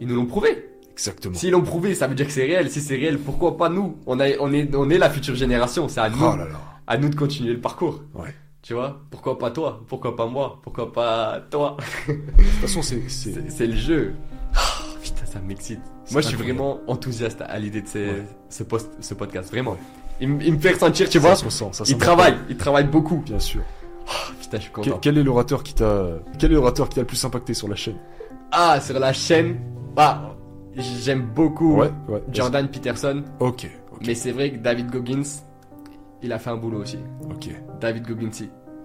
ils nous l'ont prouvé. Exactement. S'ils l'ont prouvé, ça veut dire que c'est réel. Si c'est réel, pourquoi pas nous? On, a, on, est, on est la future génération, c'est à nous, Oh là là. à nous de continuer le parcours. Ouais. Tu vois? Pourquoi pas toi? Pourquoi pas moi? Pourquoi pas toi? De toute façon, c'est, c'est, le jeu. Ah, putain, ça m'excite. Moi, je suis vraiment enthousiaste à l'idée de ces- Ouais. ce, post, ce podcast, vraiment. Il, me- il me fait ressentir, tu vois? ça se ressent. Ça Il travaille, il travaille beaucoup. Bien sûr. Putain, Putain, je suis content. quel est l'orateur qui t'a quel est l'orateur qui t'a le plus impacté sur la chaîne? Ah, sur la chaîne, bah, j'aime beaucoup Ouais, ouais. Jordan Peterson, Ok, ok, mais c'est vrai que David Goggins, il a fait un boulot aussi. ok. David Goggins.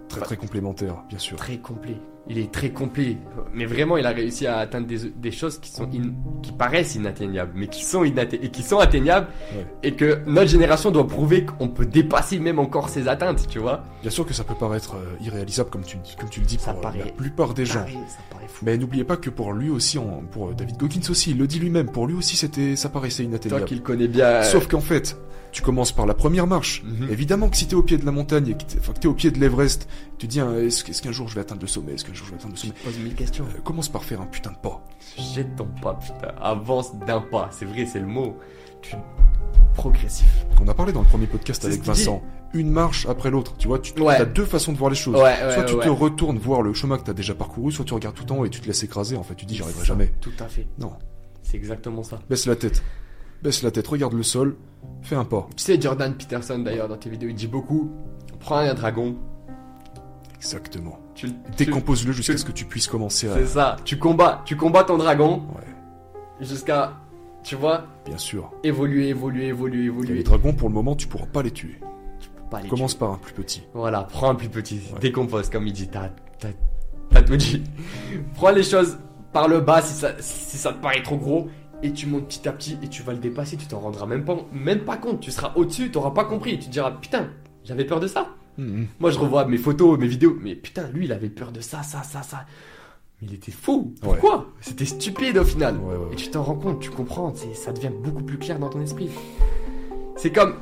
Très très complémentaire, bien sûr. très complet. Il est très complet. Mais vraiment, il a réussi à atteindre des, des choses qui sont in- qui paraissent inatteignables, mais qui sont inatte- et qui sont atteignables, Ouais. et que notre génération doit prouver qu'on peut dépasser même encore ces atteintes, tu vois. Bien sûr que ça peut paraître euh, irréalisable comme tu comme tu le dis Ça pour euh, paraît- la plupart des gens. Pareil, ça paraît fou. Mais n'oubliez pas que pour lui aussi, en- pour euh, David Goggins aussi, il le dit lui-même, pour lui aussi c'était, ça paraissait Toi inatteignable. qui le connais bien. Sauf qu'en fait, tu commences par la première marche. Mhm. Évidemment que si t'es au pied de la montagne et que t'es, enfin, que t'es au pied de l'Everest, tu te dis hein, est-ce, est-ce qu'un jour je vais atteindre le sommet? Est-ce qu'un jour je vais atteindre le sommet? Te poses mille questions. Euh, Commence par faire un putain de pas. Jette ton pas, putain. Avance d'un pas. C'est vrai, c'est le mot. Tu... Progressif. On a parlé dans le premier podcast C'est avec dit. Vincent. Une marche après l'autre. Tu vois, tu Ouais. as deux façons de voir les choses. Ouais, ouais, soit tu te retournes voir le chemin que t'as déjà parcouru, soit tu regardes tout en haut et tu te laisses écraser. En fait, tu dis j'y arriverai jamais. Tout à fait. Non. C'est exactement ça. Baisse la tête. Baisse la tête, regarde le sol, fais un pas. Tu sais, Jordan Peterson, d'ailleurs, dans tes vidéos, il dit beaucoup prends un dragon, Exactement. tu, le- tu- Décompose-le jusqu'à ce que tu puisses commencer à. C'est ça. Tu combats, tu combats ton dragon Ouais, jusqu'à, tu vois, bien sûr. évoluer, évoluer, évoluer, Et les évoluer. dragons, pour le moment, tu pourras pas les tuer. Tu peux pas les Commence tuer. par un plus petit. Voilà, prends un plus petit, Ouais. décompose comme il dit. T'as, t'as, t'as tout dit. prends les choses par le bas si ça, si ça te paraît trop gros. Et tu montes petit à petit et tu vas le dépasser, tu t'en rendras même pas, même pas compte. Tu seras au-dessus, t'auras pas compris. Tu te diras, putain, j'avais peur de ça. Mhm. Moi, je revois mes photos, mes vidéos, mais putain, lui, il avait peur de ça, ça, ça, ça. Mais il était fou. Ouais. Pourquoi? C'était stupide au final. Ouais, ouais, ouais. Et tu t'en rends compte, tu comprends, ça devient beaucoup plus clair dans ton esprit. C'est comme,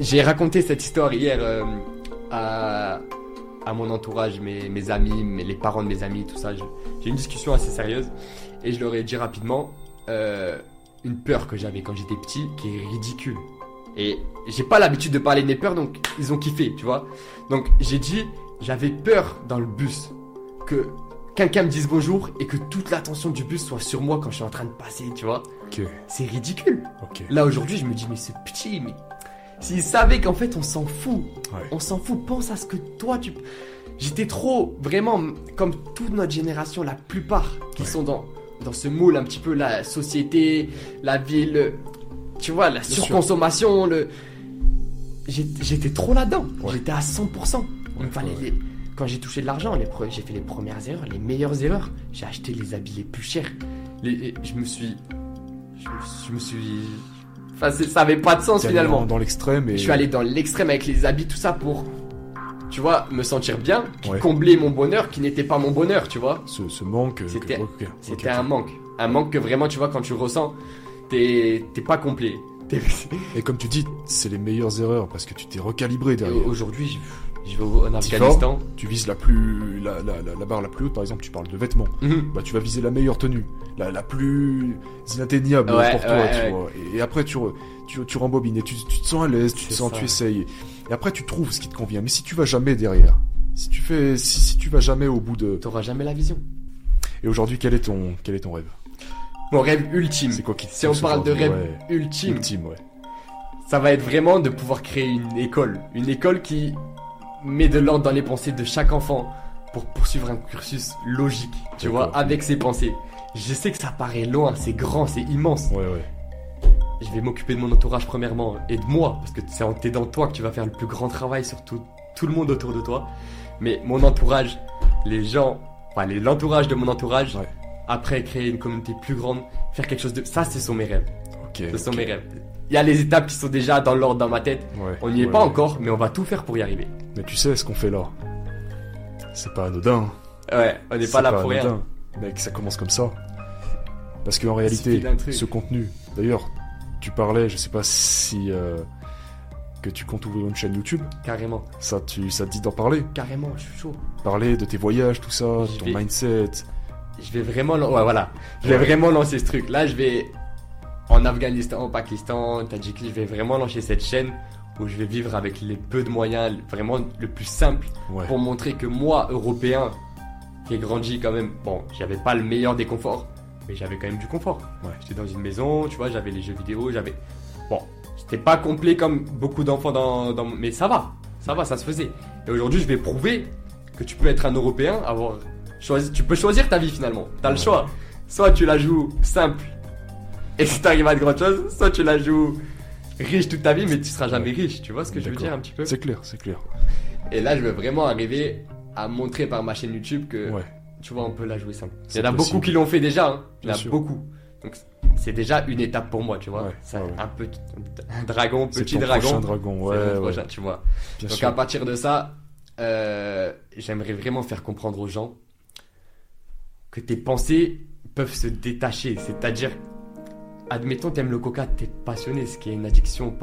j'ai raconté cette histoire hier euh, à, à mon entourage, mes, mes amis, mes- les parents de mes amis, tout ça. J'ai une discussion assez sérieuse et je leur ai dit rapidement euh, une peur que j'avais quand j'étais petit qui est ridicule. Et j'ai pas l'habitude de parler de mes peurs, donc ils ont kiffé, tu vois. Donc j'ai dit, j'avais peur dans le bus que quelqu'un me dise bonjour et que toute l'attention du bus soit sur moi quand je suis en train de passer, tu vois. Ok, C'est ridicule. Là aujourd'hui, je me dis, mais ce petit, mais s'il savait qu'en fait on s'en fout, Ouais. on s'en fout, pense à ce que toi tu. J'étais trop, vraiment, comme toute notre génération, la plupart qui Ouais. sont dans, dans ce moule un petit peu, la société, la ville, tu vois, la surconsommation, le. J'étais trop là-dedans, Ouais. j'étais à 100%. Il me Ouais, fallait ouais, les- Quand j'ai touché de l'argent, les pre- j'ai fait les premières erreurs, les meilleures erreurs. J'ai acheté les habits les plus chers. Les... Je me suis. Je me, suis. Enfin, ça avait pas de sens finalement. Dans l'extrême et. Je suis allé dans l'extrême avec les habits, tout ça pour, tu vois, me sentir bien, Ouais. combler mon bonheur qui n'était pas mon bonheur, tu vois. Ce, ce manque. C'était- un manque. Un manque que vraiment, tu vois, quand tu le ressens, t'es t'es pas complet. Et comme tu dis, c'est les meilleures erreurs parce que tu t'es recalibré derrière. Aujourd'hui, je, vais en Afghanistan. Tu vises la plus. La, la, la, la barre la plus haute, par exemple, tu parles de vêtements. Mhm. Bah, tu vas viser la meilleure tenue. La, la plus inatteignable Ouais, pour toi, ouais, tu ouais. vois. Et, et après, tu, re- tu, tu rembobines et tu, tu te sens à l'aise, tu te sens, ça. tu essayes. Et après, tu trouves ce qui te convient. Mais si tu vas jamais derrière, si tu fais, si, si tu vas jamais au bout de. T'auras jamais la vision. Et aujourd'hui, quel est ton, quel est ton rêve? Mon rêve ultime. C'est quoi qui Si on parle de rêve Ouais, ultime, ultime, ouais. ça va être vraiment de pouvoir créer une école. Une école qui met de l'ordre dans les pensées de chaque enfant pour poursuivre un cursus logique, tu vois, avec ses pensées. Je sais que ça paraît loin, c'est grand, c'est immense. Ouais, ouais. Je vais m'occuper de mon entourage premièrement et de moi, parce que c'est en t'aidant toi que tu vas faire le plus grand travail sur tout, tout le monde autour de toi. Mais mon entourage, les gens, enfin l'entourage de mon entourage, Ouais. après créer une communauté plus grande, faire quelque chose de... Ça, ce sont mes rêves. Ce sont mes rêves. Il y a les étapes qui sont déjà dans l'ordre dans ma tête. Ouais, On n'y est ouais, pas encore, mais on va tout faire pour y arriver. Mais tu sais ce qu'on fait là. C'est pas anodin. Ouais, on n'est pas là pour rien. anodin. Mec, ça commence comme ça. Parce qu'en réalité, ce contenu. D'ailleurs, tu parlais, je sais pas si. euh, que tu comptes ouvrir une chaîne YouTube. Carrément, Ça, tu, ça te dit d'en parler? carrément, je suis chaud. Parler de tes voyages, tout ça, de Je ton vais- mindset. Je vais vraiment, ouais, voilà. Je vais Ouais. vraiment lancer ce truc. Là, je vais en Afghanistan, au Pakistan, Tadjikistan, je vais vraiment lancer cette chaîne où je vais vivre avec les peu de moyens, vraiment le plus simple, Ouais. pour montrer que moi, Européen, qui ai grandi quand même, bon, j'avais pas le meilleur des conforts, mais j'avais quand même du confort. Ouais. J'étais dans une maison, tu vois, j'avais les jeux vidéo, j'avais, bon, j'étais pas complet comme beaucoup d'enfants dans, dans, mais ça va, ça va, ça se faisait. Et aujourd'hui, je vais prouver que tu peux être un Européen, avoir choisi, tu peux choisir ta vie finalement. T'as le choix. Soit tu la joues simple et si t'arrives à de grandes choses, soit tu la joues riche toute ta vie, mais tu seras jamais riche. Tu vois ce que je veux dire un petit peu? C'est clair, c'est clair. Et là, je veux vraiment arriver à montrer par ma chaîne YouTube que Ouais. Tu vois, on peut la jouer simple. Il y en a possible. beaucoup qui l'ont fait déjà, hein. Il y en a sûr. beaucoup. Donc c'est déjà une étape pour moi, tu vois. Ouais, C'est ouais, un petit un dragon, petit ton dragon. prochain dragon, ouais, ouais. prochain, tu vois. Bien Donc sûr. à partir de ça, euh, j'aimerais vraiment faire comprendre aux gens que tes pensées peuvent se détacher. C'est-à-dire, admettons, t'aimes le coca, t'es passionné, ce qui est une addiction parfois